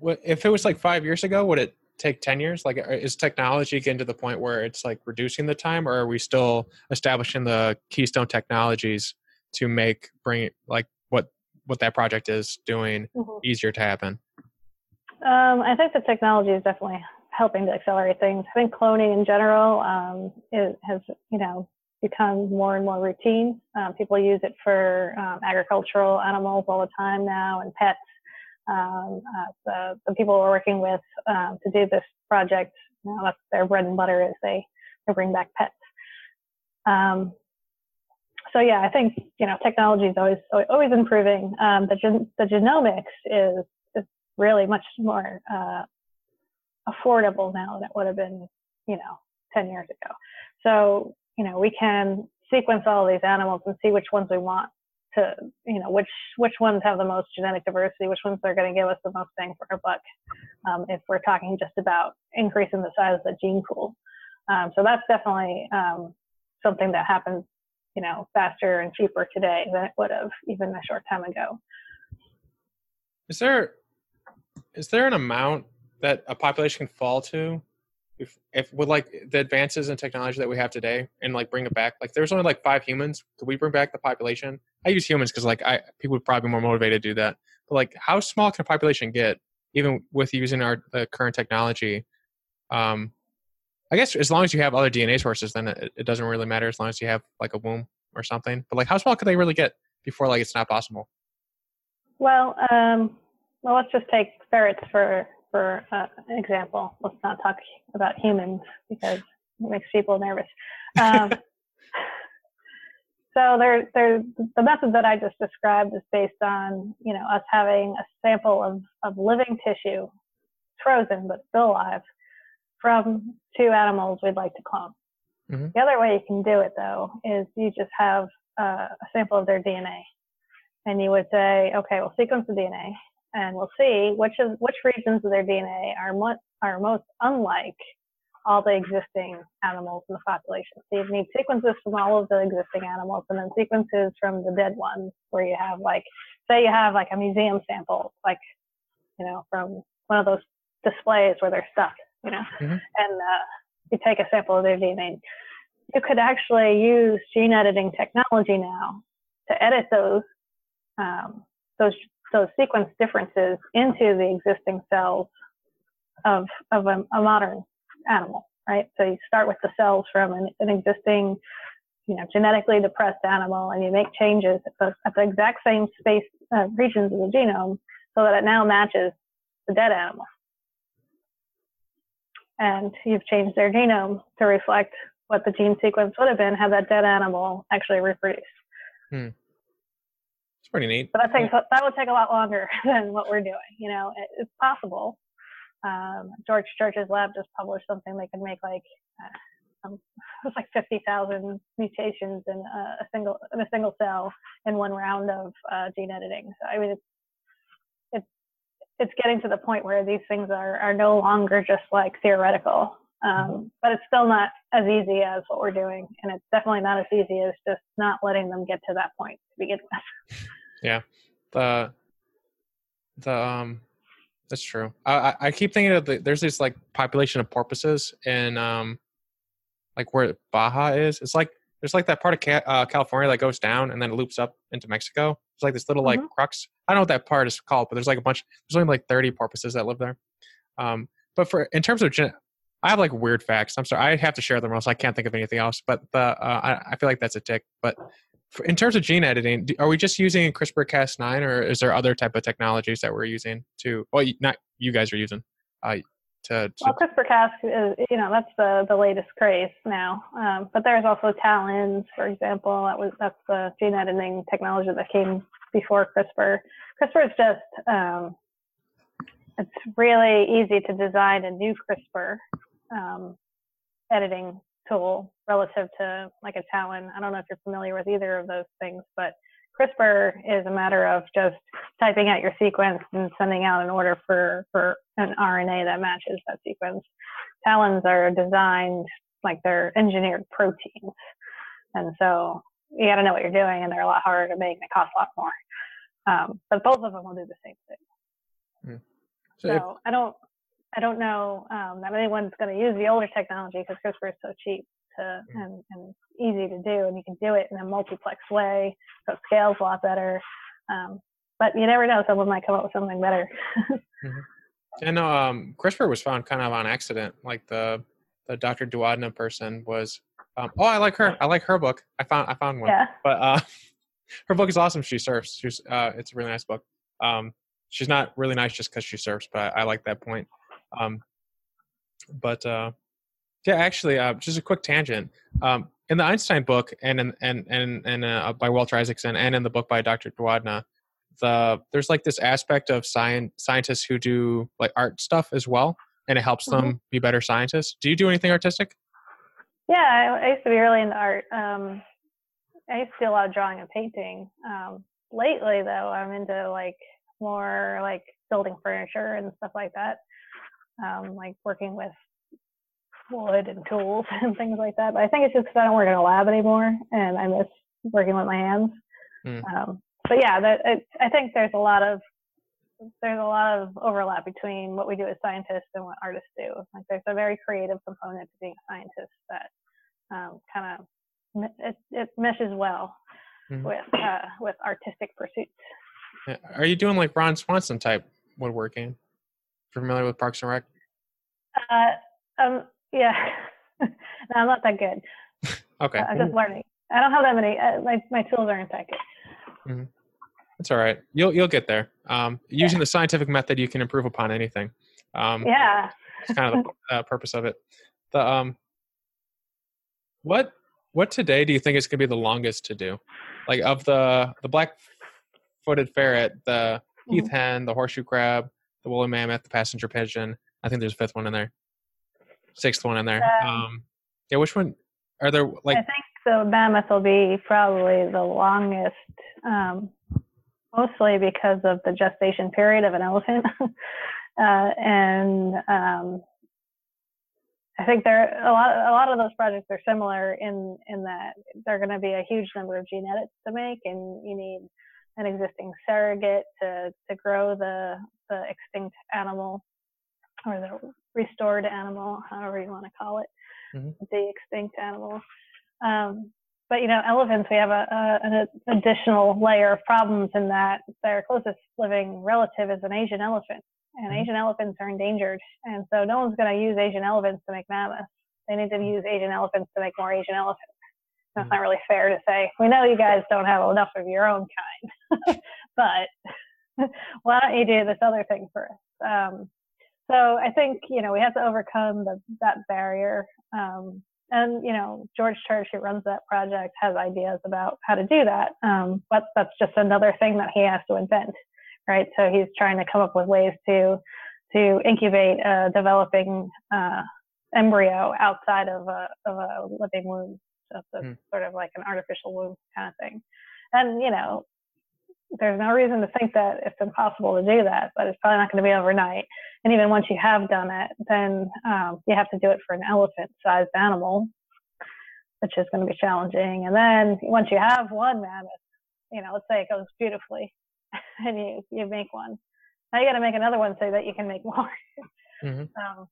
Hmm. If it was like five years ago, would it take 10 years? Like, is technology getting to the point where it's like reducing the time, or are we still establishing the keystone technologies to make bring like what what that project is doing mm-hmm. easier to happen? Um, I think the technology is definitely helping to accelerate things. I think cloning in general um, has, you know, become more and more routine. Um, people use it for um, agricultural animals all the time now and pets. Um, uh, the, the people we're working with um, to do this project, you know, that's their bread and butter is they, they bring back pets. Um, so yeah, I think you know technology is always always improving. Um, the gen- the genomics is really much more uh, affordable now than it would have been you know 10 years ago. So you know, we can sequence all these animals and see which ones we want to, you know, which which ones have the most genetic diversity, which ones are going to give us the most bang for our buck. Um, if we're talking just about increasing the size of the gene pool, um, so that's definitely um, something that happens, you know, faster and cheaper today than it would have even a short time ago. Is there is there an amount that a population can fall to if if with like the advances in technology that we have today and like bring it back? Like there's only like five humans. Could we bring back the population? I use humans because like i people would probably be more motivated to do that. But like how small can a population get even with using our current technology? Um i guess as long as you have other dna sources then it, it doesn't really matter as long as you have like a womb or something. But like how small could they really get before like it's not possible? Well um well let's just take ferrets for for uh, an example. Let's not talk about humans because it makes people nervous. Um, so there, there, the method that I just described is based on, you know, us having a sample of, of living tissue, frozen but still alive, from two animals we'd like to clone. Mm-hmm. The other way you can do it though is you just have uh, a sample of their DNA, and you would say, okay, we'll sequence the DNA, and we'll see which of which regions of their DNA are mo- are most unlike all the existing animals in the population. So you need sequences from all of the existing animals and then sequences from the dead ones where you have like say you have like a museum sample, like you know, from one of those displays where they're stuck, you know, mm-hmm. and uh, you take a sample of their DNA. You could actually use gene editing technology now to edit those um, those those sequence differences into the existing cells of, of a, a modern animal, right? So you start with the cells from an, an existing, you know, genetically depressed animal, and you make changes at the, at the exact same space uh, regions of the genome so that it now matches the dead animal. And you've changed their genome to reflect what the gene sequence would have been had that dead animal actually reproduced. Hmm. It's pretty neat. But that takes that would take a lot longer than what we're doing. You know, it, it's possible. Um, George Church's lab just published something they could make like uh, um, it was like fifty thousand mutations in a, a, single in a single cell in one round of uh, gene editing. So I mean, it's it's it's getting to the point where these things are are no longer just like theoretical. Um, but it's still not as easy as what we're doing, and it's definitely not as easy as just not letting them get to that point to begin with. Yeah, the the um, that's true. I I keep thinking of the, there's this like population of porpoises in um, like where Baja is. It's like there's like that part of Ca- uh, California that goes down and then loops up into Mexico. It's like this little like mm-hmm. crux. I don't know what that part is called, but there's like a bunch. There's only like 30 porpoises that live there. Um, but for in terms of gen- I have like weird facts. I'm sorry, I have to share them, else I can't think of anything else. But the uh, I, I feel like that's a tick. But in terms of gene editing, are we just using CRISPR-Cas9, or is there other type of technologies that we're using to? Well, not you guys are using. Uh, to, to Well, CRISPR-Cas is, you know, that's the, the latest craze now. Um, but there's also TALENs, for example. That was that's the gene editing technology that came before CRISPR. CRISPR is just um, it's really easy to design a new CRISPR um, editing tool relative to like a TALEN. I don't know if you're familiar with either of those things, but CRISPR is a matter of just typing out your sequence and sending out an order for, for an RNA that matches that sequence. TALENs are designed like they're engineered proteins. And so you got to know what you're doing, and they're a lot harder to make, and they cost a lot more. Um, but both of them will do the same thing. so if- So I don't, I don't know um, that anyone's going to use the older technology because CRISPR is so cheap to Mm. and, and easy to do, and you can do it in a multiplex way, so it scales a lot better. Um, but you never know; someone might come up with something better. I know um, CRISPR was found kind of on accident. Like the the Dr. Doudna person was. Um, oh, I like her. I like her book. I found I found one. yeah, But uh, her book is awesome. She surfs. She's uh, it's a really nice book. Um, she's not really nice just because she surfs, but I, I like that point. Um, but uh, yeah, actually, uh, just a quick tangent. Um, in the Einstein book, and in, and and and uh, by Walter Isaacson, and in the book by Dr. Doudna, the there's like this aspect of science scientists who do like art stuff as well, and it helps them be better scientists. Do you do anything artistic? yeah. I, I used to be really into art. Um, I used to do a lot of drawing and painting. Um, lately, though, I'm into like more like building furniture and stuff like that. Um, like working with wood and tools and things like that. But I think it's just because I don't work in a lab anymore, and I miss working with my hands. Mm. Um, but yeah, that it, I think there's a lot of there's a lot of overlap between what we do as scientists and what artists do. Like there's a very creative component to being a scientist that um, kind of it, it meshes well Mhm. with uh, with artistic pursuits. Are you doing like Ron Swanson type woodworking? Familiar with Parks and Rec? Uh, um, yeah, no, I'm not that good. Okay, I'm just learning. I don't have that many. Uh, my my tools aren't that good. that's all right. You'll you'll get there. Um, using the scientific method, you can improve upon anything. Um, Yeah. It's kind of the uh, purpose of it. The um, what what today do you think is going to be the longest to do? Like of the the black-footed ferret, the heath Mhm. hen, the horseshoe crab, the woolly mammoth, the passenger pigeon. I think there's a fifth one in there, sixth one in there. Um, Um, yeah, which one are there? Like I think the mammoth will be probably the longest, um, mostly because of the gestation period of an elephant. uh, and um, I think there a lot. A lot of those projects are similar in in that they're going to be a huge number of gene edits to make, and you need an existing surrogate to to grow the the extinct animal or the restored animal, however you want to call it, Mhm. the extinct animal. Um, but you know, elephants, we have a, a, an additional layer of problems in that their closest living relative is an Asian elephant, and Mhm. Asian elephants are endangered, and so no one's going to use Asian elephants to make mammoths. They need to use Asian elephants to make more Asian elephants. That's not really fair to say. We know you guys don't have enough of your own kind, but why don't you do this other thing first? Um, so I think you know we have to overcome the, that barrier. Um, and you know George Church, who runs that project, has ideas about how to do that. Um, but that's just another thing that he has to invent, right? So he's trying to come up with ways to to incubate a developing uh, embryo outside of a of a living womb. So it's Hmm. sort of like an artificial womb kind of thing. And you know, there's no reason to think that it's impossible to do that, but it's probably not going to be overnight. And even once you have done it, then um, you have to do it for an elephant-sized animal, which is going to be challenging. And then once you have one mammoth, you know, let's say it goes beautifully, and you you make one. Now you got to make another one so that you can make more. Mhm. Um,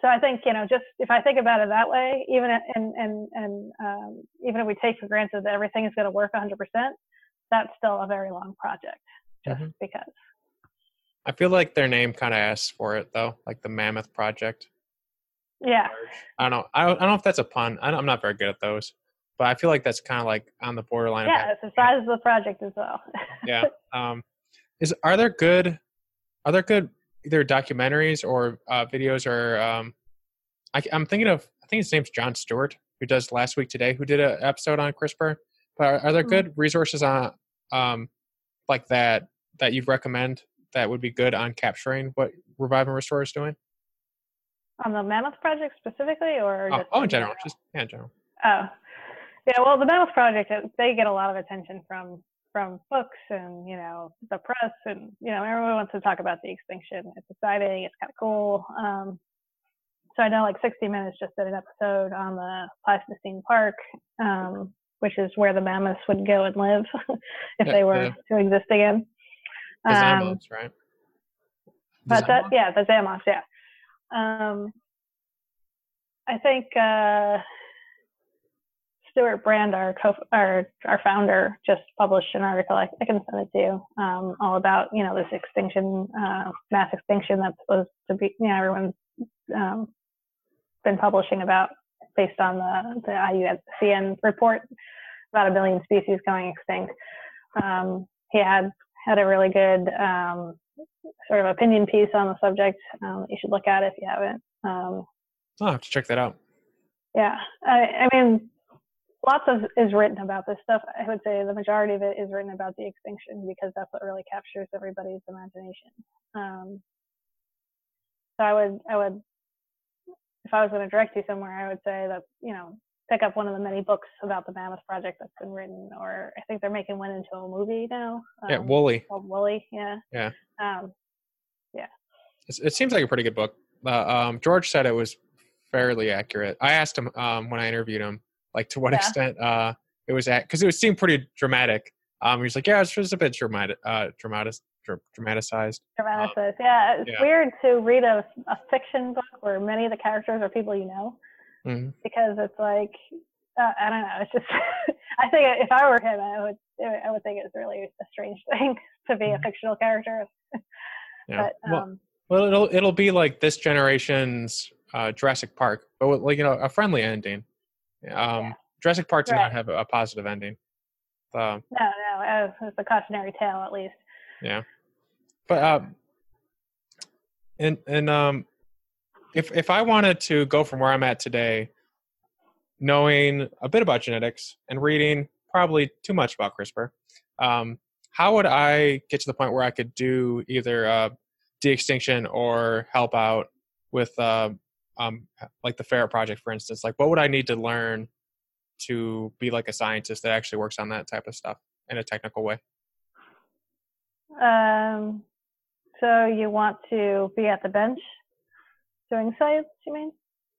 so I think you know, just if I think about it that way, even and and and um, even if we take for granted that everything is going to work 100%, that's still a very long project, just Mhm. because. I feel like their name kind of asks for it though, like the Mammoth Project. Yeah. I don't know. I don't, I don't know if that's a pun. I am not very good at those. but I feel like that's kind of like on the borderline. Yeah, it's the size of the project as well. yeah. Um, is are there good are there good either documentaries or uh, videos or um, I, am thinking of I think his name's John Stewart who does last week today who did an episode on CRISPR. But are, are there mm-hmm. good resources on um, like that that you'd recommend that would be good on capturing what Revive and Restore is doing? On the Mammoth Project specifically, or oh, oh in general, just yeah, in general. Oh, yeah. Well, the Mammoth Project they get a lot of attention from from books and you know the press and you know everyone wants to talk about the extinction. It's exciting. It's kind of cool. Um, so I know like 60 Minutes just did an episode on the Pleistocene Park, um, which is where the mammoths would go and live if yeah, they were yeah. to exist again. The um, right? But that, yeah, the Zamoths, yeah. Um, I think uh, Stewart Brand, our co our our founder, just published an article. I, I can send it to you, um, all about you know this extinction, uh, mass extinction that's supposed to be. You know, everyone's um, been publishing about based on the the IUCN report about a billion species going extinct. Um, he had had a really good um, sort of opinion piece on the subject. Um, you should look at it if you haven't. Um, I'll have to check that out. Yeah, I, I, mean, lots of is written about this stuff. I would say the majority of it is written about the extinction because that's what really captures everybody's imagination. Um, so I would, I would, if I was going to direct you somewhere, I would say that you know pick up one of the many books about the Mammoth Project that's been written, or I think they're making one into a movie now. Um, yeah, Woolly. Called Woolly. Yeah. Yeah. Um, yeah. It's, it seems like a pretty good book. Uh, um, George said it was fairly accurate. I asked him um, when I interviewed him, like to what yeah. extent uh, it was at, because it was seemed pretty dramatic. Um, he was like, yeah, it's just a bit dramatic, uh, dramatic, dramatized. Dramatized, um, yeah. It's yeah. weird to read a, a fiction book where many of the characters are people you know mm-hmm. because it's like uh, I don't know. It's just I think if I were him, I would I would think it's really a strange thing to be a mm-hmm. fictional character. yeah. But, um, well, well, it'll it'll be like this generation's uh, Jurassic Park, but with, like you know a friendly ending. Um, yeah. Jurassic Park did right. not have a, a positive ending. no, no, it's a cautionary tale at least. Yeah, but um, and and um, if if I wanted to go from where I'm at today, knowing a bit about genetics and reading probably too much about CRISPR, um, how would I get to the point where I could do either uh, de-extinction or help out with uh, um, like the ferret project, for instance? Like, what would I need to learn to be like a scientist that actually works on that type of stuff in a technical way? Um, so you want to be at the bench doing science, you mean?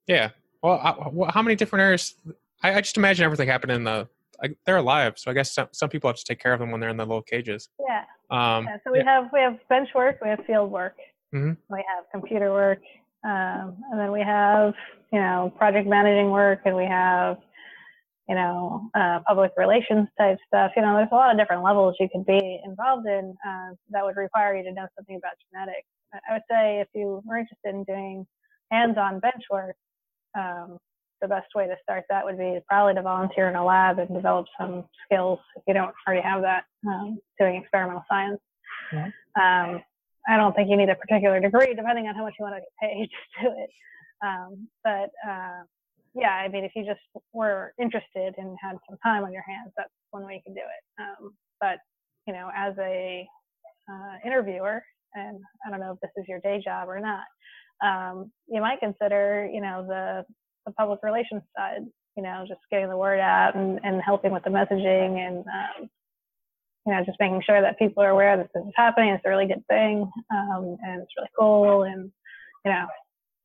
Yeah. Well, I, how many different areas? I, I, just imagine everything happening in the. Like, they're alive, so I guess some, some people have to take care of them when they're in the little cages. Yeah. Um, yeah so we yeah. have we have bench work, we have field work, mm-hmm. we have computer work, um, and then we have you know project managing work, and we have you know uh, public relations type stuff. You know, there's a lot of different levels you could be involved in uh, that would require you to know something about genetics. I would say if you were interested in doing hands-on bench work, um, the best way to start that would be probably to volunteer in a lab and develop some skills if you don't already have that um, doing experimental science. Um, I don't think you need a particular degree, depending on how much you want to get paid to do it. Um, but uh, yeah, I mean, if you just were interested and had some time on your hands, that's one way you can do it. Um, but you know, as a uh, interviewer, and I don't know if this is your day job or not, um, you might consider, you know, the, the public relations side, you know, just getting the word out and, and helping with the messaging and, um, you know, just making sure that people are aware that this is happening. It's a really good thing. Um, and it's really cool. And, you know,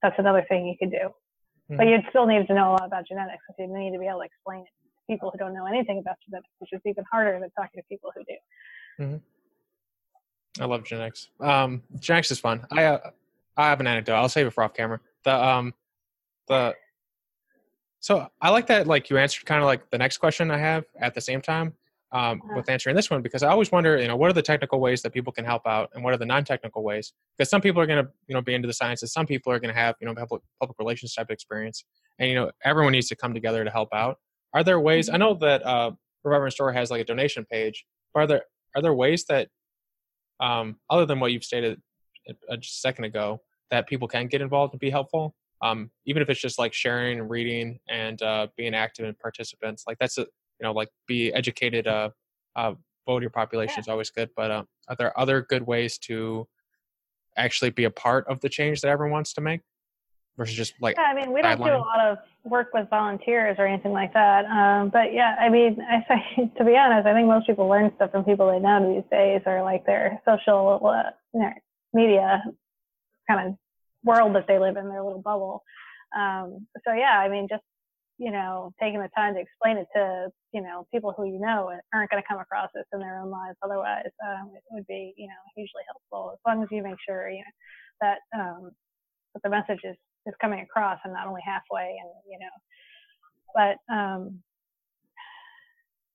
that's another thing you could do. Mm-hmm. But you'd still need to know a lot about genetics because you need to be able to explain it to people who don't know anything about genetics, which is even harder than talking to people who do. Mm-hmm. I love genetics. Um, genetics is fun. I, uh, I have an anecdote. I'll save it for off camera. The um, the so I like that like you answered kind of like the next question I have at the same time um, uh-huh. with answering this one because I always wonder you know what are the technical ways that people can help out and what are the non-technical ways because some people are going to you know be into the sciences some people are going to have you know public public relations type of experience and you know everyone needs to come together to help out are there ways? I know that uh, Revive Store has like a donation page. But are there are there ways that, um, other than what you've stated just a second ago, that people can get involved and be helpful? Um, even if it's just like sharing and reading and uh, being active and participants, like that's a you know like be educated. Uh, uh, vote your population yeah. is always good, but uh, are there other good ways to actually be a part of the change that everyone wants to make? versus just like yeah, I mean, we don't do a lot of work with volunteers or anything like that. Um, but yeah, I mean, I think to be honest, I think most people learn stuff from people they know these days or like their social uh, media kind of world that they live in, their little bubble. Um, so yeah, I mean, just you know, taking the time to explain it to you know people who you know aren't going to come across this in their own lives. Otherwise, um, it would be you know hugely helpful as long as you make sure you know that um, that the message is is coming across and not only halfway and you know but um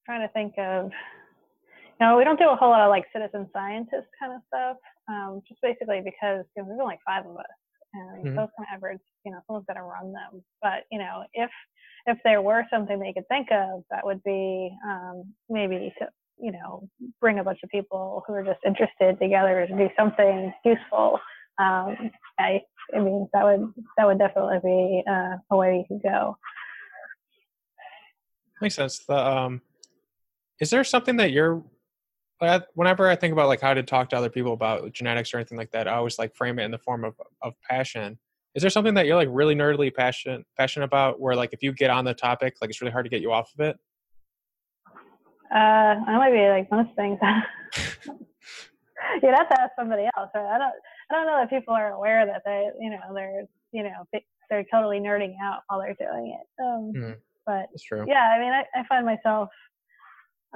trying to think of you know we don't do a whole lot of like citizen scientist kind of stuff um just basically because you know, there's only five of us and mm-hmm. those kind of efforts you know someone's got to run them but you know if if there were something they could think of that would be um maybe to you know bring a bunch of people who are just interested together to do something useful um, I, I mean, that would that would definitely be uh, a way you could go. Makes sense. The, um, is there something that you're whenever I think about like how to talk to other people about genetics or anything like that, I always like frame it in the form of of passion. Is there something that you're like really nerdily passionate passionate about, where like if you get on the topic, like it's really hard to get you off of it? Uh, I might be like most things. You'd have to ask somebody else. Right? I don't. I don't know that people are aware that they, you know, they're, you know, they're totally nerding out while they're doing it. Um, mm, but yeah, I mean, I, I find myself,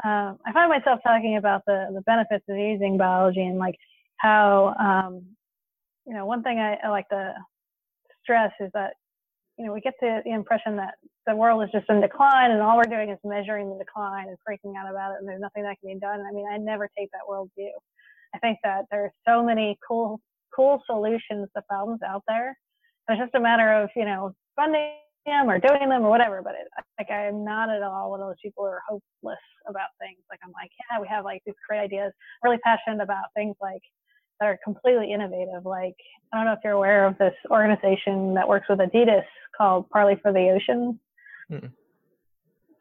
um, I find myself talking about the the benefits of using biology and like how, um, you know, one thing I, I like to stress is that you know, we get the, the impression that the world is just in decline and all we're doing is measuring the decline and freaking out about it and there's nothing that can be done. I mean, I never take that world view. I think that there are so many cool cool solutions to problems out there. It's just a matter of, you know, funding them or doing them or whatever. But it, like, I'm not at all one of those people who are hopeless about things. Like, I'm like, yeah, we have like these great ideas. I'm really passionate about things like that are completely innovative. Like, I don't know if you're aware of this organization that works with Adidas called Parley for the Ocean. Mm-hmm.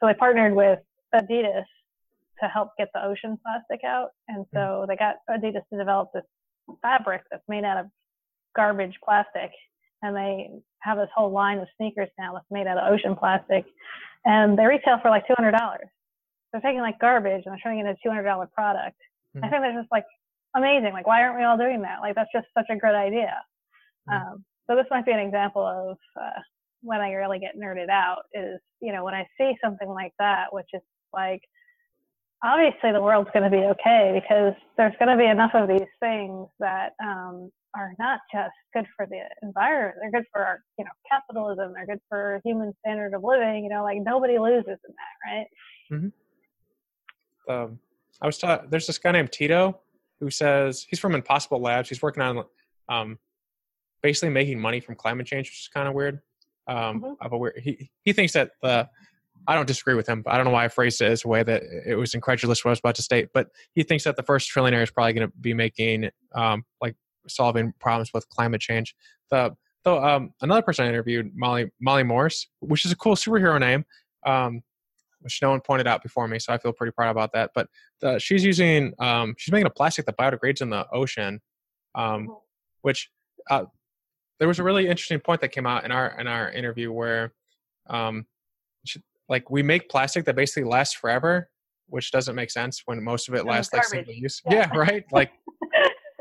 So they partnered with Adidas to help get the ocean plastic out. And so mm-hmm. they got Adidas to develop this fabric that's made out of garbage plastic. And they have this whole line of sneakers now that's made out of ocean plastic. And they retail for like $200. They're taking like garbage and they're turning it into a $200 product. Mm-hmm. I think that's just like amazing. Like, why aren't we all doing that? Like, that's just such a good idea. Mm-hmm. Um, so this might be an example of uh, when I really get nerded out is, you know, when I see something like that, which is like obviously the world's going to be okay because there's going to be enough of these things that um, are not just good for the environment they're good for our you know capitalism they're good for human standard of living you know like nobody loses in that right mm-hmm. um, i was taught there's this guy named tito who says he's from impossible labs he's working on um, basically making money from climate change which is kind of weird um, mm-hmm. of a weird he, he thinks that the I don't disagree with him. But I don't know why I phrased it as a way that it was incredulous what I was about to state, but he thinks that the first trillionaire is probably going to be making um, like solving problems with climate change. The though um, another person I interviewed, Molly Molly Morse, which is a cool superhero name, um, which no one pointed out before me, so I feel pretty proud about that. But the, she's using um, she's making a plastic that biodegrades in the ocean, um, oh. which uh, there was a really interesting point that came out in our in our interview where um, she, like we make plastic that basically lasts forever, which doesn't make sense when most of it lasts like single use. Yeah. yeah, right. Like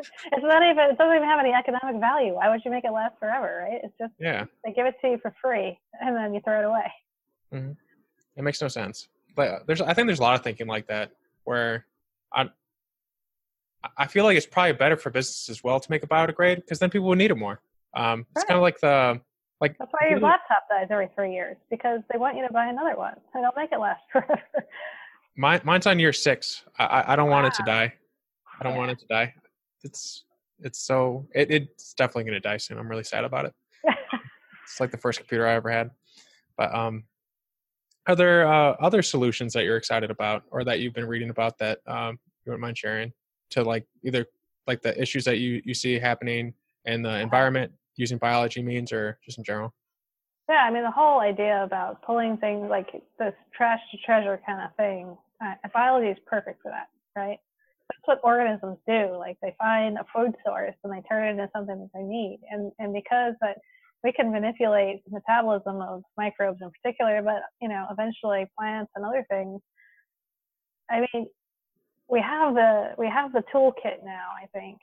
it's not even it doesn't even have any economic value. Why would you make it last forever, right? It's just yeah. They give it to you for free and then you throw it away. Mm-hmm. It makes no sense. But uh, there's I think there's a lot of thinking like that where I I feel like it's probably better for businesses as well to make a biodegrade because then people will need it more. Um, it's kind of like the like that's why your laptop dies every three years because they want you to buy another one. They don't make it last forever. Mine, mine's on year six. I, I don't wow. want it to die. I don't want it to die. It's it's so it, it's definitely gonna die soon. I'm really sad about it. it's like the first computer I ever had. But um are there uh, other solutions that you're excited about or that you've been reading about that um, you wouldn't mind sharing to like either like the issues that you, you see happening in the environment using biology means or just in general? Yeah, I mean, the whole idea about pulling things like this trash to treasure kind of thing, uh, biology is perfect for that, right? That's what organisms do. Like they find a food source and they turn it into something that they need. And and because that we can manipulate the metabolism of microbes in particular, but you know, eventually plants and other things. I mean, we have the we have the toolkit now, I think,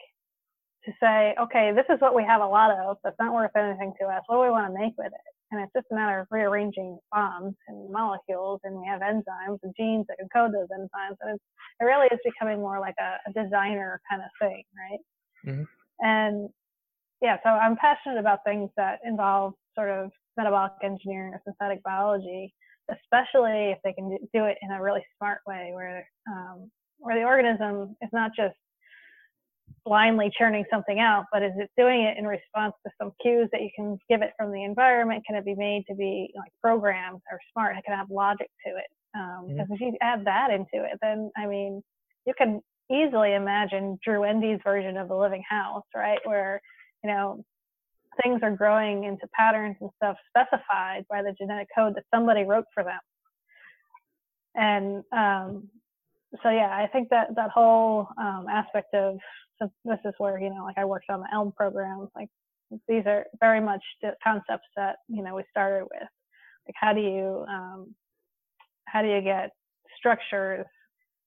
to say, okay, this is what we have a lot of that's not worth anything to us. What do we want to make with it? And it's just a matter of rearranging bonds and molecules, and we have enzymes and genes that can code those enzymes. And it's, it really is becoming more like a, a designer kind of thing, right? Mm-hmm. And yeah, so I'm passionate about things that involve sort of metabolic engineering or synthetic biology, especially if they can do it in a really smart way, where um, where the organism is not just blindly churning something out, but is it doing it in response to some cues that you can give it from the environment? Can it be made to be like programmed or smart? It can have logic to it. Um, because mm-hmm. if you add that into it, then I mean, you can easily imagine Drew Endy's version of the living house, right? Where you know, things are growing into patterns and stuff specified by the genetic code that somebody wrote for them. And um, so, yeah, I think that that whole um, aspect of so this is where you know, like I worked on the Elm programs. Like these are very much the concepts that you know we started with. Like how do you um, how do you get structures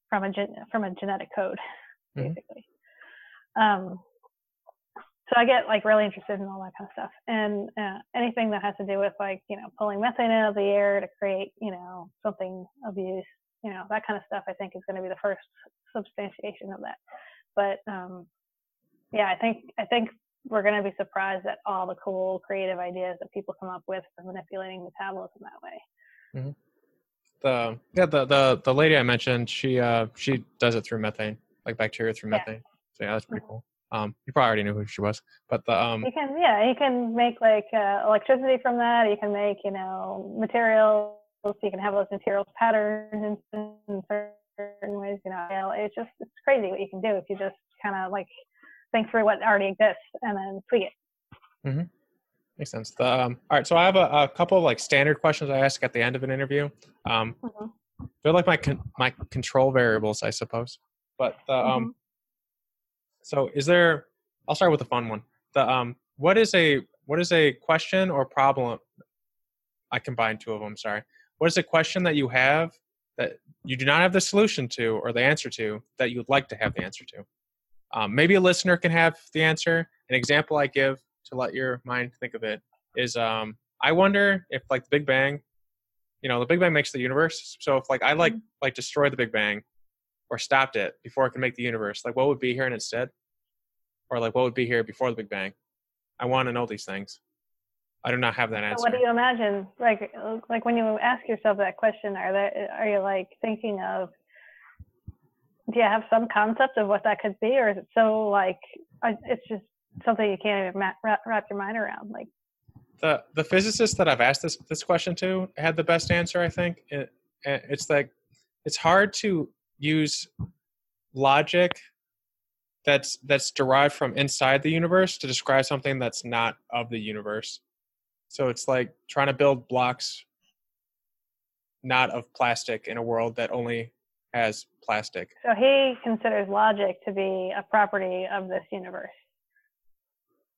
from a gen- from a genetic code, mm-hmm. basically. Mm-hmm. Um, so I get like really interested in all that kind of stuff and uh, anything that has to do with like you know pulling methane out of the air to create you know something of use you know that kind of stuff I think is going to be the first substantiation of that but um, yeah I think I think we're going to be surprised at all the cool creative ideas that people come up with for manipulating metabolism that way. Mm-hmm. The yeah the the the lady I mentioned she uh she does it through methane like bacteria through methane yeah. so yeah that's pretty mm-hmm. cool. Um, you probably already knew who she was, but the um. You can yeah, you can make like uh, electricity from that. You can make you know materials. You can have those materials patterns in, in certain ways. You know, it's just it's crazy what you can do if you just kind of like think through what already exists and then tweak it. Mm-hmm. Makes sense. The, um, all right, so I have a, a, couple of like standard questions I ask at the end of an interview. Um, mm-hmm. They're like my con- my control variables, I suppose. But the um, mm-hmm. So is there I'll start with the fun one. The um what is a what is a question or problem I combined two of them, sorry. What is a question that you have that you do not have the solution to or the answer to that you would like to have the answer to? Um, maybe a listener can have the answer. An example I give to let your mind think of it is um, I wonder if like the Big Bang, you know, the Big Bang makes the universe. So if like I like mm-hmm. like destroy the Big Bang, or stopped it before it can make the universe? Like, what would be here instead? Or like, what would be here before the Big Bang? I want to know these things. I do not have that answer. What do you imagine? Like, uh, like when you ask yourself that question, are that are you like thinking of? Do you have some concept of what that could be, or is it so like uh, it's just something you can't even wrap, wrap your mind around? Like the the physicist that I've asked this this question to had the best answer. I think it, it's like it's hard to use logic that's that's derived from inside the universe to describe something that's not of the universe. So it's like trying to build blocks not of plastic in a world that only has plastic. So he considers logic to be a property of this universe.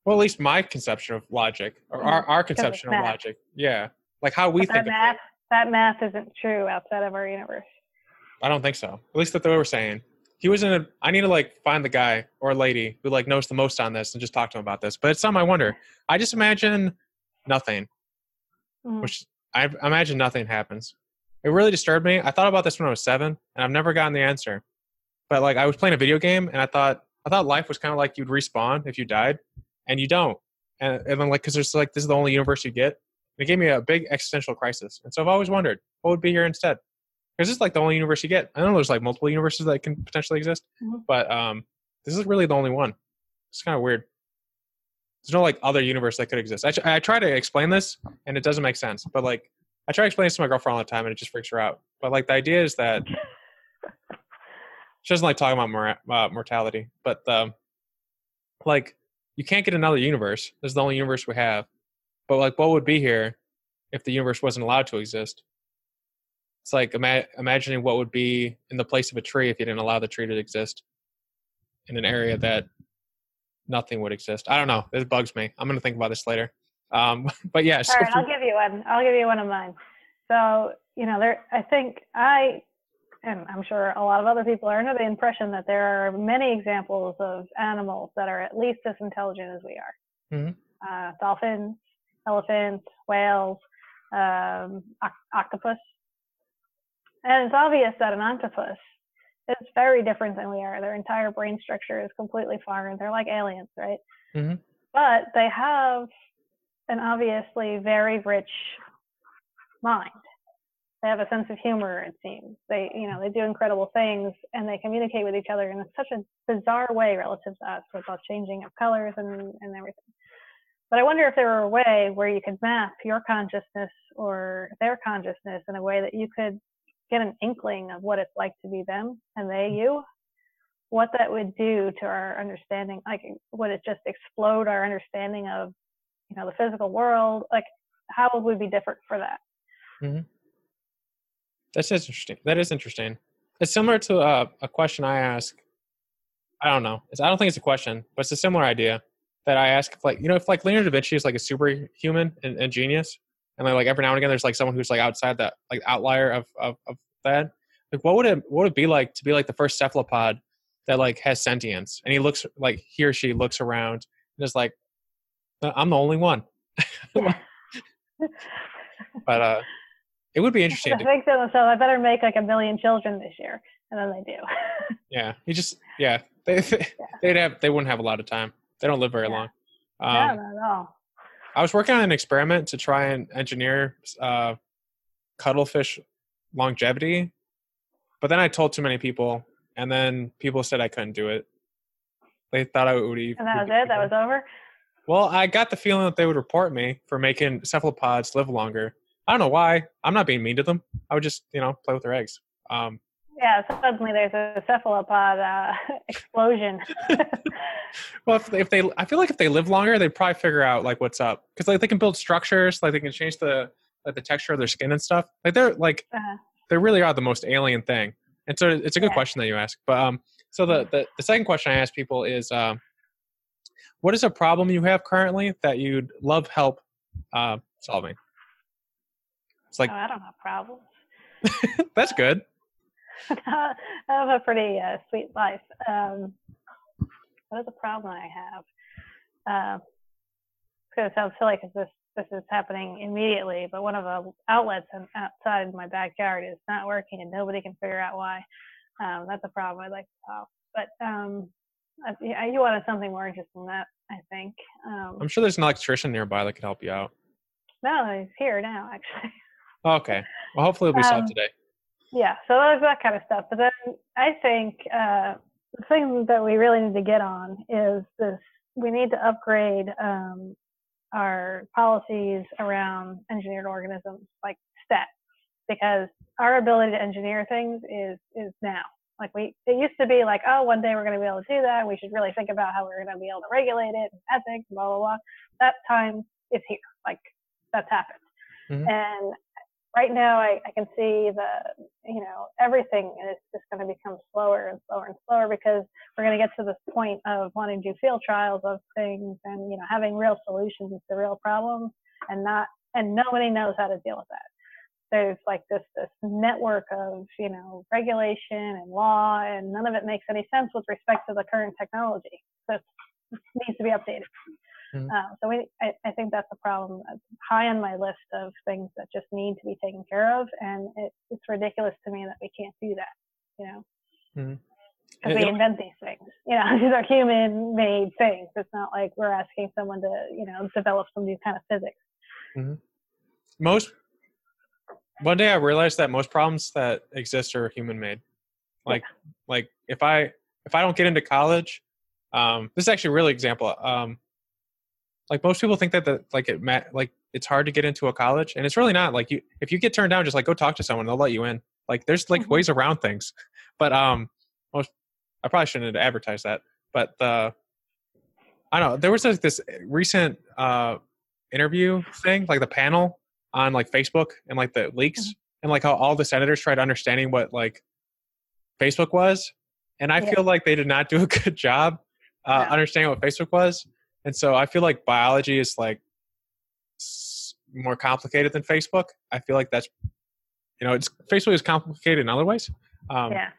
Well, at least my conception of logic, or our, mm-hmm. our conception of logic, yeah, like how we but think that math, That math isn't true outside of our universe. I don't think so. At least that's what we're saying. He was in a. I need to like find the guy or lady who like knows the most on this and just talk to him about this. But it's something I wonder. I just imagine nothing, mm. which I imagine nothing happens. It really disturbed me. I thought about this when I was seven, and I've never gotten the answer. But like I was playing a video game, and I thought I thought life was kind of like you'd respawn if you died, and you don't. And, and then like because there's like this is the only universe you get. It gave me a big existential crisis, and so I've always wondered what would be here instead because this is like the only universe you get. I know there's like multiple universes that can potentially exist, mm-hmm. but um, this is really the only one. It's kind of weird. There's no like other universe that could exist. I, I try to explain this and it doesn't make sense, but like I try to explain this to my girlfriend all the time, and it just freaks her out. But like the idea is that she doesn't like talking about mor- uh, mortality, but um, like you can't get another universe. This is the only universe we have. But like, what would be here if the universe wasn't allowed to exist? It's like ima- imagining what would be in the place of a tree if you didn't allow the tree to exist in an area that nothing would exist. I don't know. This bugs me. I'm going to think about this later. Um, but yeah. All right, I'll give you one. I'll give you one of mine. So you know, there. I think I, and I'm sure a lot of other people are under the impression that there are many examples of animals that are at least as intelligent as we are. Mhm. Uh, dolphins, elephants, whales, um, oc- octopus. And it's obvious that an octopus is very different than we are. Their entire brain structure is completely foreign. They're like aliens, right? Mhm. But they have an obviously very rich mind. They have a sense of humor, it seems. They, you know, they do incredible things and they communicate with each other in such a bizarre way relative to us with the changing of colors and, and everything. But I wonder if there were a way where you could map your consciousness or their consciousness in a way that you could get an inkling of what it's like to be them and they you, what that would do to our understanding. Like, would it just explode our understanding of, you know, the physical world? Like, how would we be different for that? That's interesting. That is interesting. It's similar to uh, a question I ask. I don't know. It's, I don't think it's a question, but it's a similar idea that I ask. If like you know, if like Leonardo da Vinci is like a superhuman and, and genius, and like, like every now and again there's like someone who's like outside that like outlier of, of of that. Like, what would it what would it be like to be like the first cephalopod that like has sentience? And he looks like he or she looks around and is like, I'm the only one. but uh, it would be interesting. I To, think to themselves, I better make like a million children this year, and then they do. yeah, you just yeah they they'd have they wouldn't have a lot of time. They don't live very Yeah. long. Um, not at all. I was working on an experiment to try and engineer uh, cuttlefish longevity, but then I told too many people, and then people said I couldn't do it. They thought I would. And that was it. That was over. Well, I got the feeling that they would report me for making cephalopods live longer. I don't know why. I'm not being mean to them. I would just, you know, play with their eggs. Um, Yeah. Suddenly there's a cephalopod uh, explosion. well, if they, if they, I feel like if they live longer, they'd probably figure out like what's up because like they can build structures, like they can change the like the texture of their skin and stuff. Like they're like Uh-huh. they really are the most alien thing. And so it's a good Yeah. question that you ask. But um, so the, the the second question I ask people is, um, what is a problem you have currently that you'd love help uh, solving? It's like oh, I don't have problems. that's good. I have a pretty uh, sweet life. Um, what is the problem I have? Uh, it's going to sound silly because this this is happening immediately, but one of the outlets outside my backyard is not working, and nobody can figure out why. Um, that's a problem I'd like to solve. But um, I, you wanted something more interesting than that, I think. Um, I'm sure there's an electrician nearby that could help you out. no, he's here now, actually. Okay. Well, hopefully it'll be solved Um, today. Yeah so there's that kind of stuff but then i think uh, the thing that we really need to get on is this we need to upgrade um, our policies around engineered organisms like stat because our ability to engineer things is is now. Like we it used to be like oh one day we're going to be able to do that. We should really think about how we're going to be able to regulate it and ethics blah blah blah. That time is here. Like that's happened. Mhm. and right now I, I can see the you know everything is just going to become slower and slower and slower because we're going to get to this point of wanting to do field trials of things and you know having real solutions to real problems and not and nobody knows how to deal with that. There's like this this network of you know regulation and law and none of it makes any sense with respect to the current technology so it needs to be updated Mhm. uh, so we, I, I think that's a problem that's high on my list of things that just need to be taken care of, and it, it's ridiculous to me that we can't do that. You know, Mhm. because It- we invent these things. You know, these are human-made things. It's not like we're asking someone to, you know, develop some new kind of physics. most one day I realized that most problems that exist are human made. Like like if I if I don't get into college, um, this is actually a really example. Um, like most people think that the like it like it's hard to get into a college and it's really not like you if you get turned down just like go talk to someone they'll let you in like there's like Mhm. ways around things but um most i probably shouldn't have advertised that but the i don't know there was like this recent uh interview thing like the panel on like facebook and like the leaks Mhm. and like how all the senators tried understanding what like facebook was and i Yeah. feel like they did not do a good job uh, No. understanding what facebook was and so I feel like biology is like more complicated than Facebook. I feel like that's, you know, it's Facebook is complicated in other ways. Um, yeah.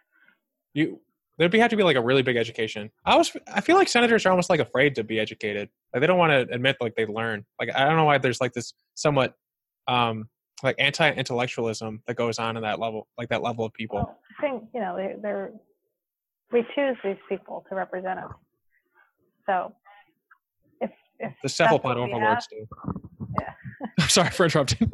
You there'd be have to be like a really big education. I was I feel like senators are almost like afraid to be educated. Like they don't want to admit like they learn. Like I don't know why there's like this somewhat um like anti-intellectualism that goes on in that level, like that level of people. Well, I think you know they're, they're we choose these people to represent us. So if The cephalopod overlords do. Yeah. I'm sorry for interrupting.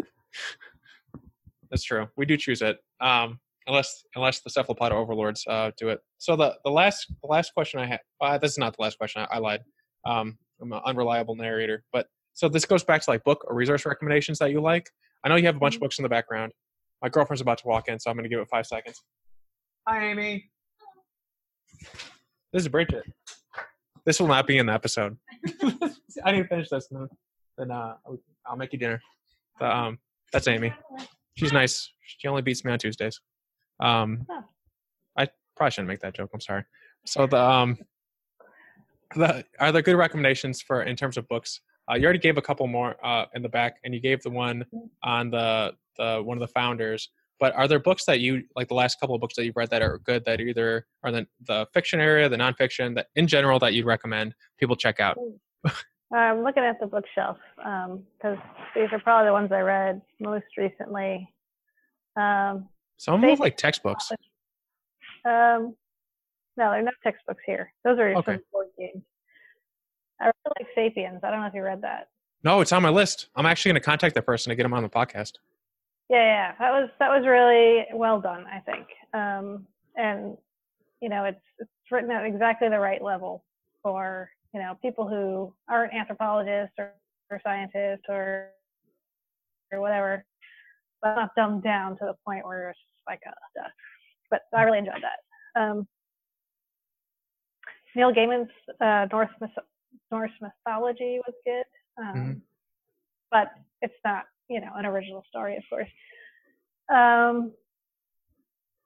That's true. We do choose it, um, unless unless the cephalopod overlords uh, do it. So the the last the last question I had. Uh, this is not the last question. I, I lied. Um, I'm an unreliable narrator. But so this goes back to like book or resource recommendations that you like. I know you have a bunch of Mhm. books in the background. My girlfriend's about to walk in, so I'm going to give it five seconds. Hi, Amy. This is Bridget. This will not be in the episode. I need to finish this, and then, uh, I'll- make you dinner. The, um, that's Amy. She's nice. She only beats me on Tuesdays. Um, I probably shouldn't make that joke. I'm sorry. So the um, the are there good recommendations for in terms of books? Uh, you already gave a couple more uh, in the back, and you gave the one on the the one of the founders. But are there books that you like the last couple of books that you've read that are good that either are the the fiction area, the nonfiction, that in general that you'd recommend people check out? I'm looking at the bookshelf because these are probably the ones I read most recently. Um, Some of them look like textbooks. um, no, there are no textbooks here. Those are Okay. board games. I really like *Sapiens*. I don't know if you read that. No, it's on my list. I'm actually going to contact that person to get him on the podcast. Yeah, yeah, that was that was really well done, I think. Um, and you know, it's it's written at exactly the right level for you know people who aren't anthropologists or, or scientists or or whatever, but not dumbed down to the point where it's like uh, duh. But I really enjoyed that. Um, Neil Gaiman's uh, Norse myth- Norse mythology was good, um, Mhm. but it's not you know an original story, of course. Um,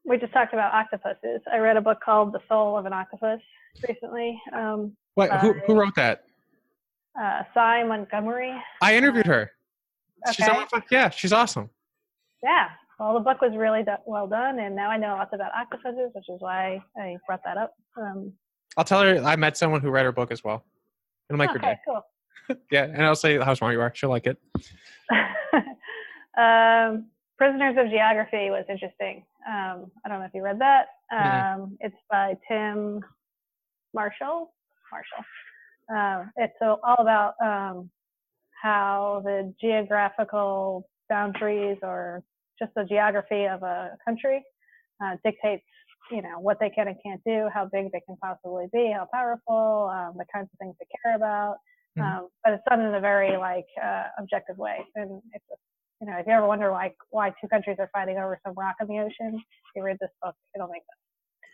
we just talked about octopuses. I read a book called The Soul of an Octopus recently. Um, Wait, who who wrote that? uh, Sy Montgomery. I interviewed her. She's Okay. on my, yeah, she's awesome. Yeah. Well, the book was really do- well done, and now I know lots about octopuses, which is why I brought that up. Um, I'll tell her I met someone who read her book as well. It'll make her okay, day. cool. Yeah, and I'll say how smart you are. She'll like it. um, Prisoners of Geography was interesting. Um, I don't know if you read that. Mhm. Um, it's by Tim Marshall. Marshall. Um, it's so all about um, how the geographical boundaries or just the geography of a country uh, dictates, you know, what they can and can't do, how big they can possibly be, how powerful, um, the kinds of things they care about. Mhm. Um, but it's done in a very like uh, objective way, and it's just, you know, if you ever wonder like why two countries are fighting over some rock in the ocean, you read this book, it'll make sense.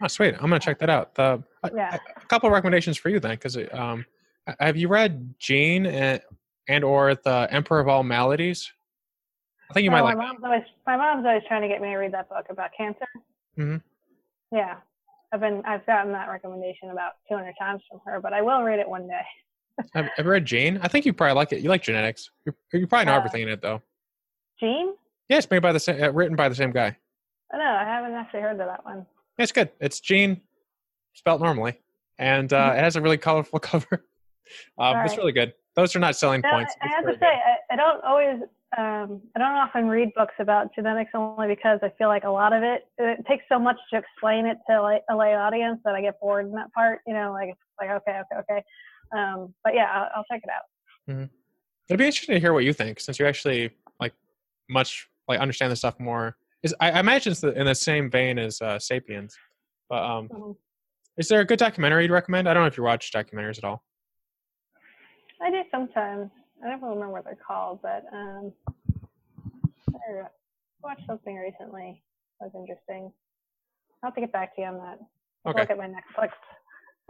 Oh, sweet. I'm gonna check that out. The a- Yeah. a, couple of recommendations for you then, because um, have you read Gene and, and or the Emperor of All Maladies? I think you might Oh, like. my mom's always my mom's always trying to get me to read that book about cancer. Mhm. Yeah, I've been I've gotten that recommendation about 200 times from her, but I will read it one day. Have, have you read Gene? I think you probably like it. You like genetics. You, you probably know Uh, everything in it though. Gene? Yeah, it's made by the same, uh, written by the same guy. I know I haven't actually heard of that one. Yeah, it's good. It's Gene, spelled normally, and uh, Mhm. it has a really colorful cover. Um, It's really good. Those are not selling Now, points. I It's have to say, I, I don't always, um, I don't often read books about genetics only because I feel like a lot of it, it takes so much to explain it to like, a lay audience that I get bored in that part. You know, like it's like okay, okay, okay. Um, but yeah, I'll, I'll check it out. It'd be interesting to hear what you think, since you actually much like understand the stuff more. Is I, I imagine it's the, in the same vein as uh, *Sapiens*. But um, Mhm. is there a good documentary you'd recommend? I don't know if you watch documentaries at all. I do sometimes. I don't remember what they're called, but um, I watched something recently. That was interesting. I'll have to get back to you on that. I'll Okay. Look at my Netflix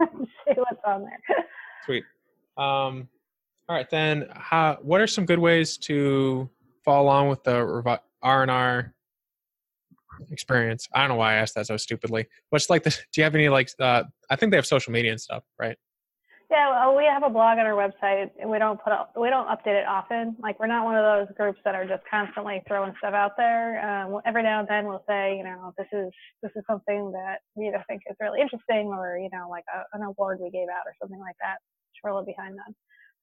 and see what's on there. Sweet. Um, all right, then. How? What are some good ways to follow along with the R and R experience? I don't know why I asked that so stupidly. What's like the? Do you have any like? Uh, I think they have social media and stuff, right? Yeah, well, we have a blog on our website, and we don't put up, we don't update it often. Like we're not one of those groups that are just constantly throwing stuff out there. Um, every now and then we'll say, you know, this is this is something that we either think is really interesting, or you know, like a, an award we gave out or something like that. Which we're a little behind on.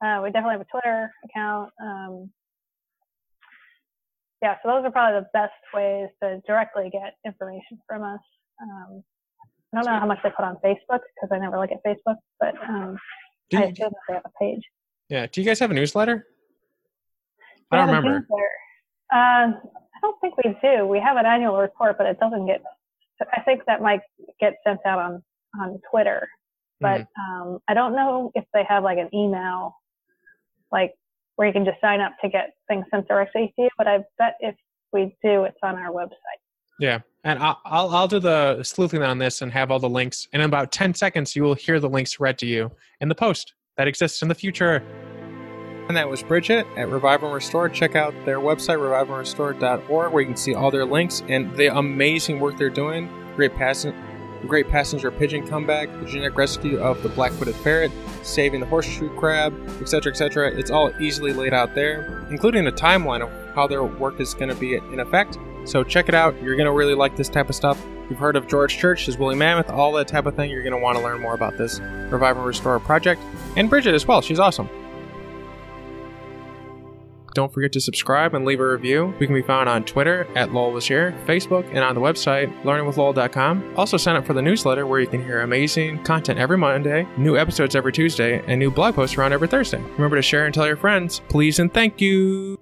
Uh, we definitely have a Twitter account. Um, yeah, so those are probably the best ways to directly get information from us. Um, I don't know how much they put on Facebook because I never look at Facebook, but um, Do I you, assume that they have a page. yeah. Do you guys have a newsletter? I don't remember. Uh, I don't think we do. We have an annual report, but it doesn't get. I think that might get sent out on on Twitter, but Mm-hmm. um, I don't know if they have like an email, like where you can just sign up to get things sent directly to you. But I bet if we do, it's on our website. Yeah, and I'll, I'll I'll do the sleuthing on this and have all the links. And in about ten seconds, you will hear the links read to you in the post that exists in the future. And that was Bridget at Revive and Restore. Check out their website, reviveandrestore.org, where you can see all their links and the amazing work they're doing. Great great passenger pigeon comeback, the genetic rescue of the black-footed ferret, saving the horseshoe crab, etc., etc. It's all easily laid out there, including a timeline of how their work is going to be in effect. So check it out. You're going to really like this type of stuff. You've heard of George Church, his Woolly Mammoth, all that type of thing. You're going to want to learn more about this Revive and Restore project. And Bridget as well. She's awesome. Don't forget to subscribe and leave a review. We can be found on Twitter at Lowell was here, Facebook, and on the website learningwithlowell.com. Also sign up for the newsletter where you can hear amazing content every Monday, new episodes every Tuesday, and new blog posts around every Thursday. Remember to share and tell your friends. Please and thank you.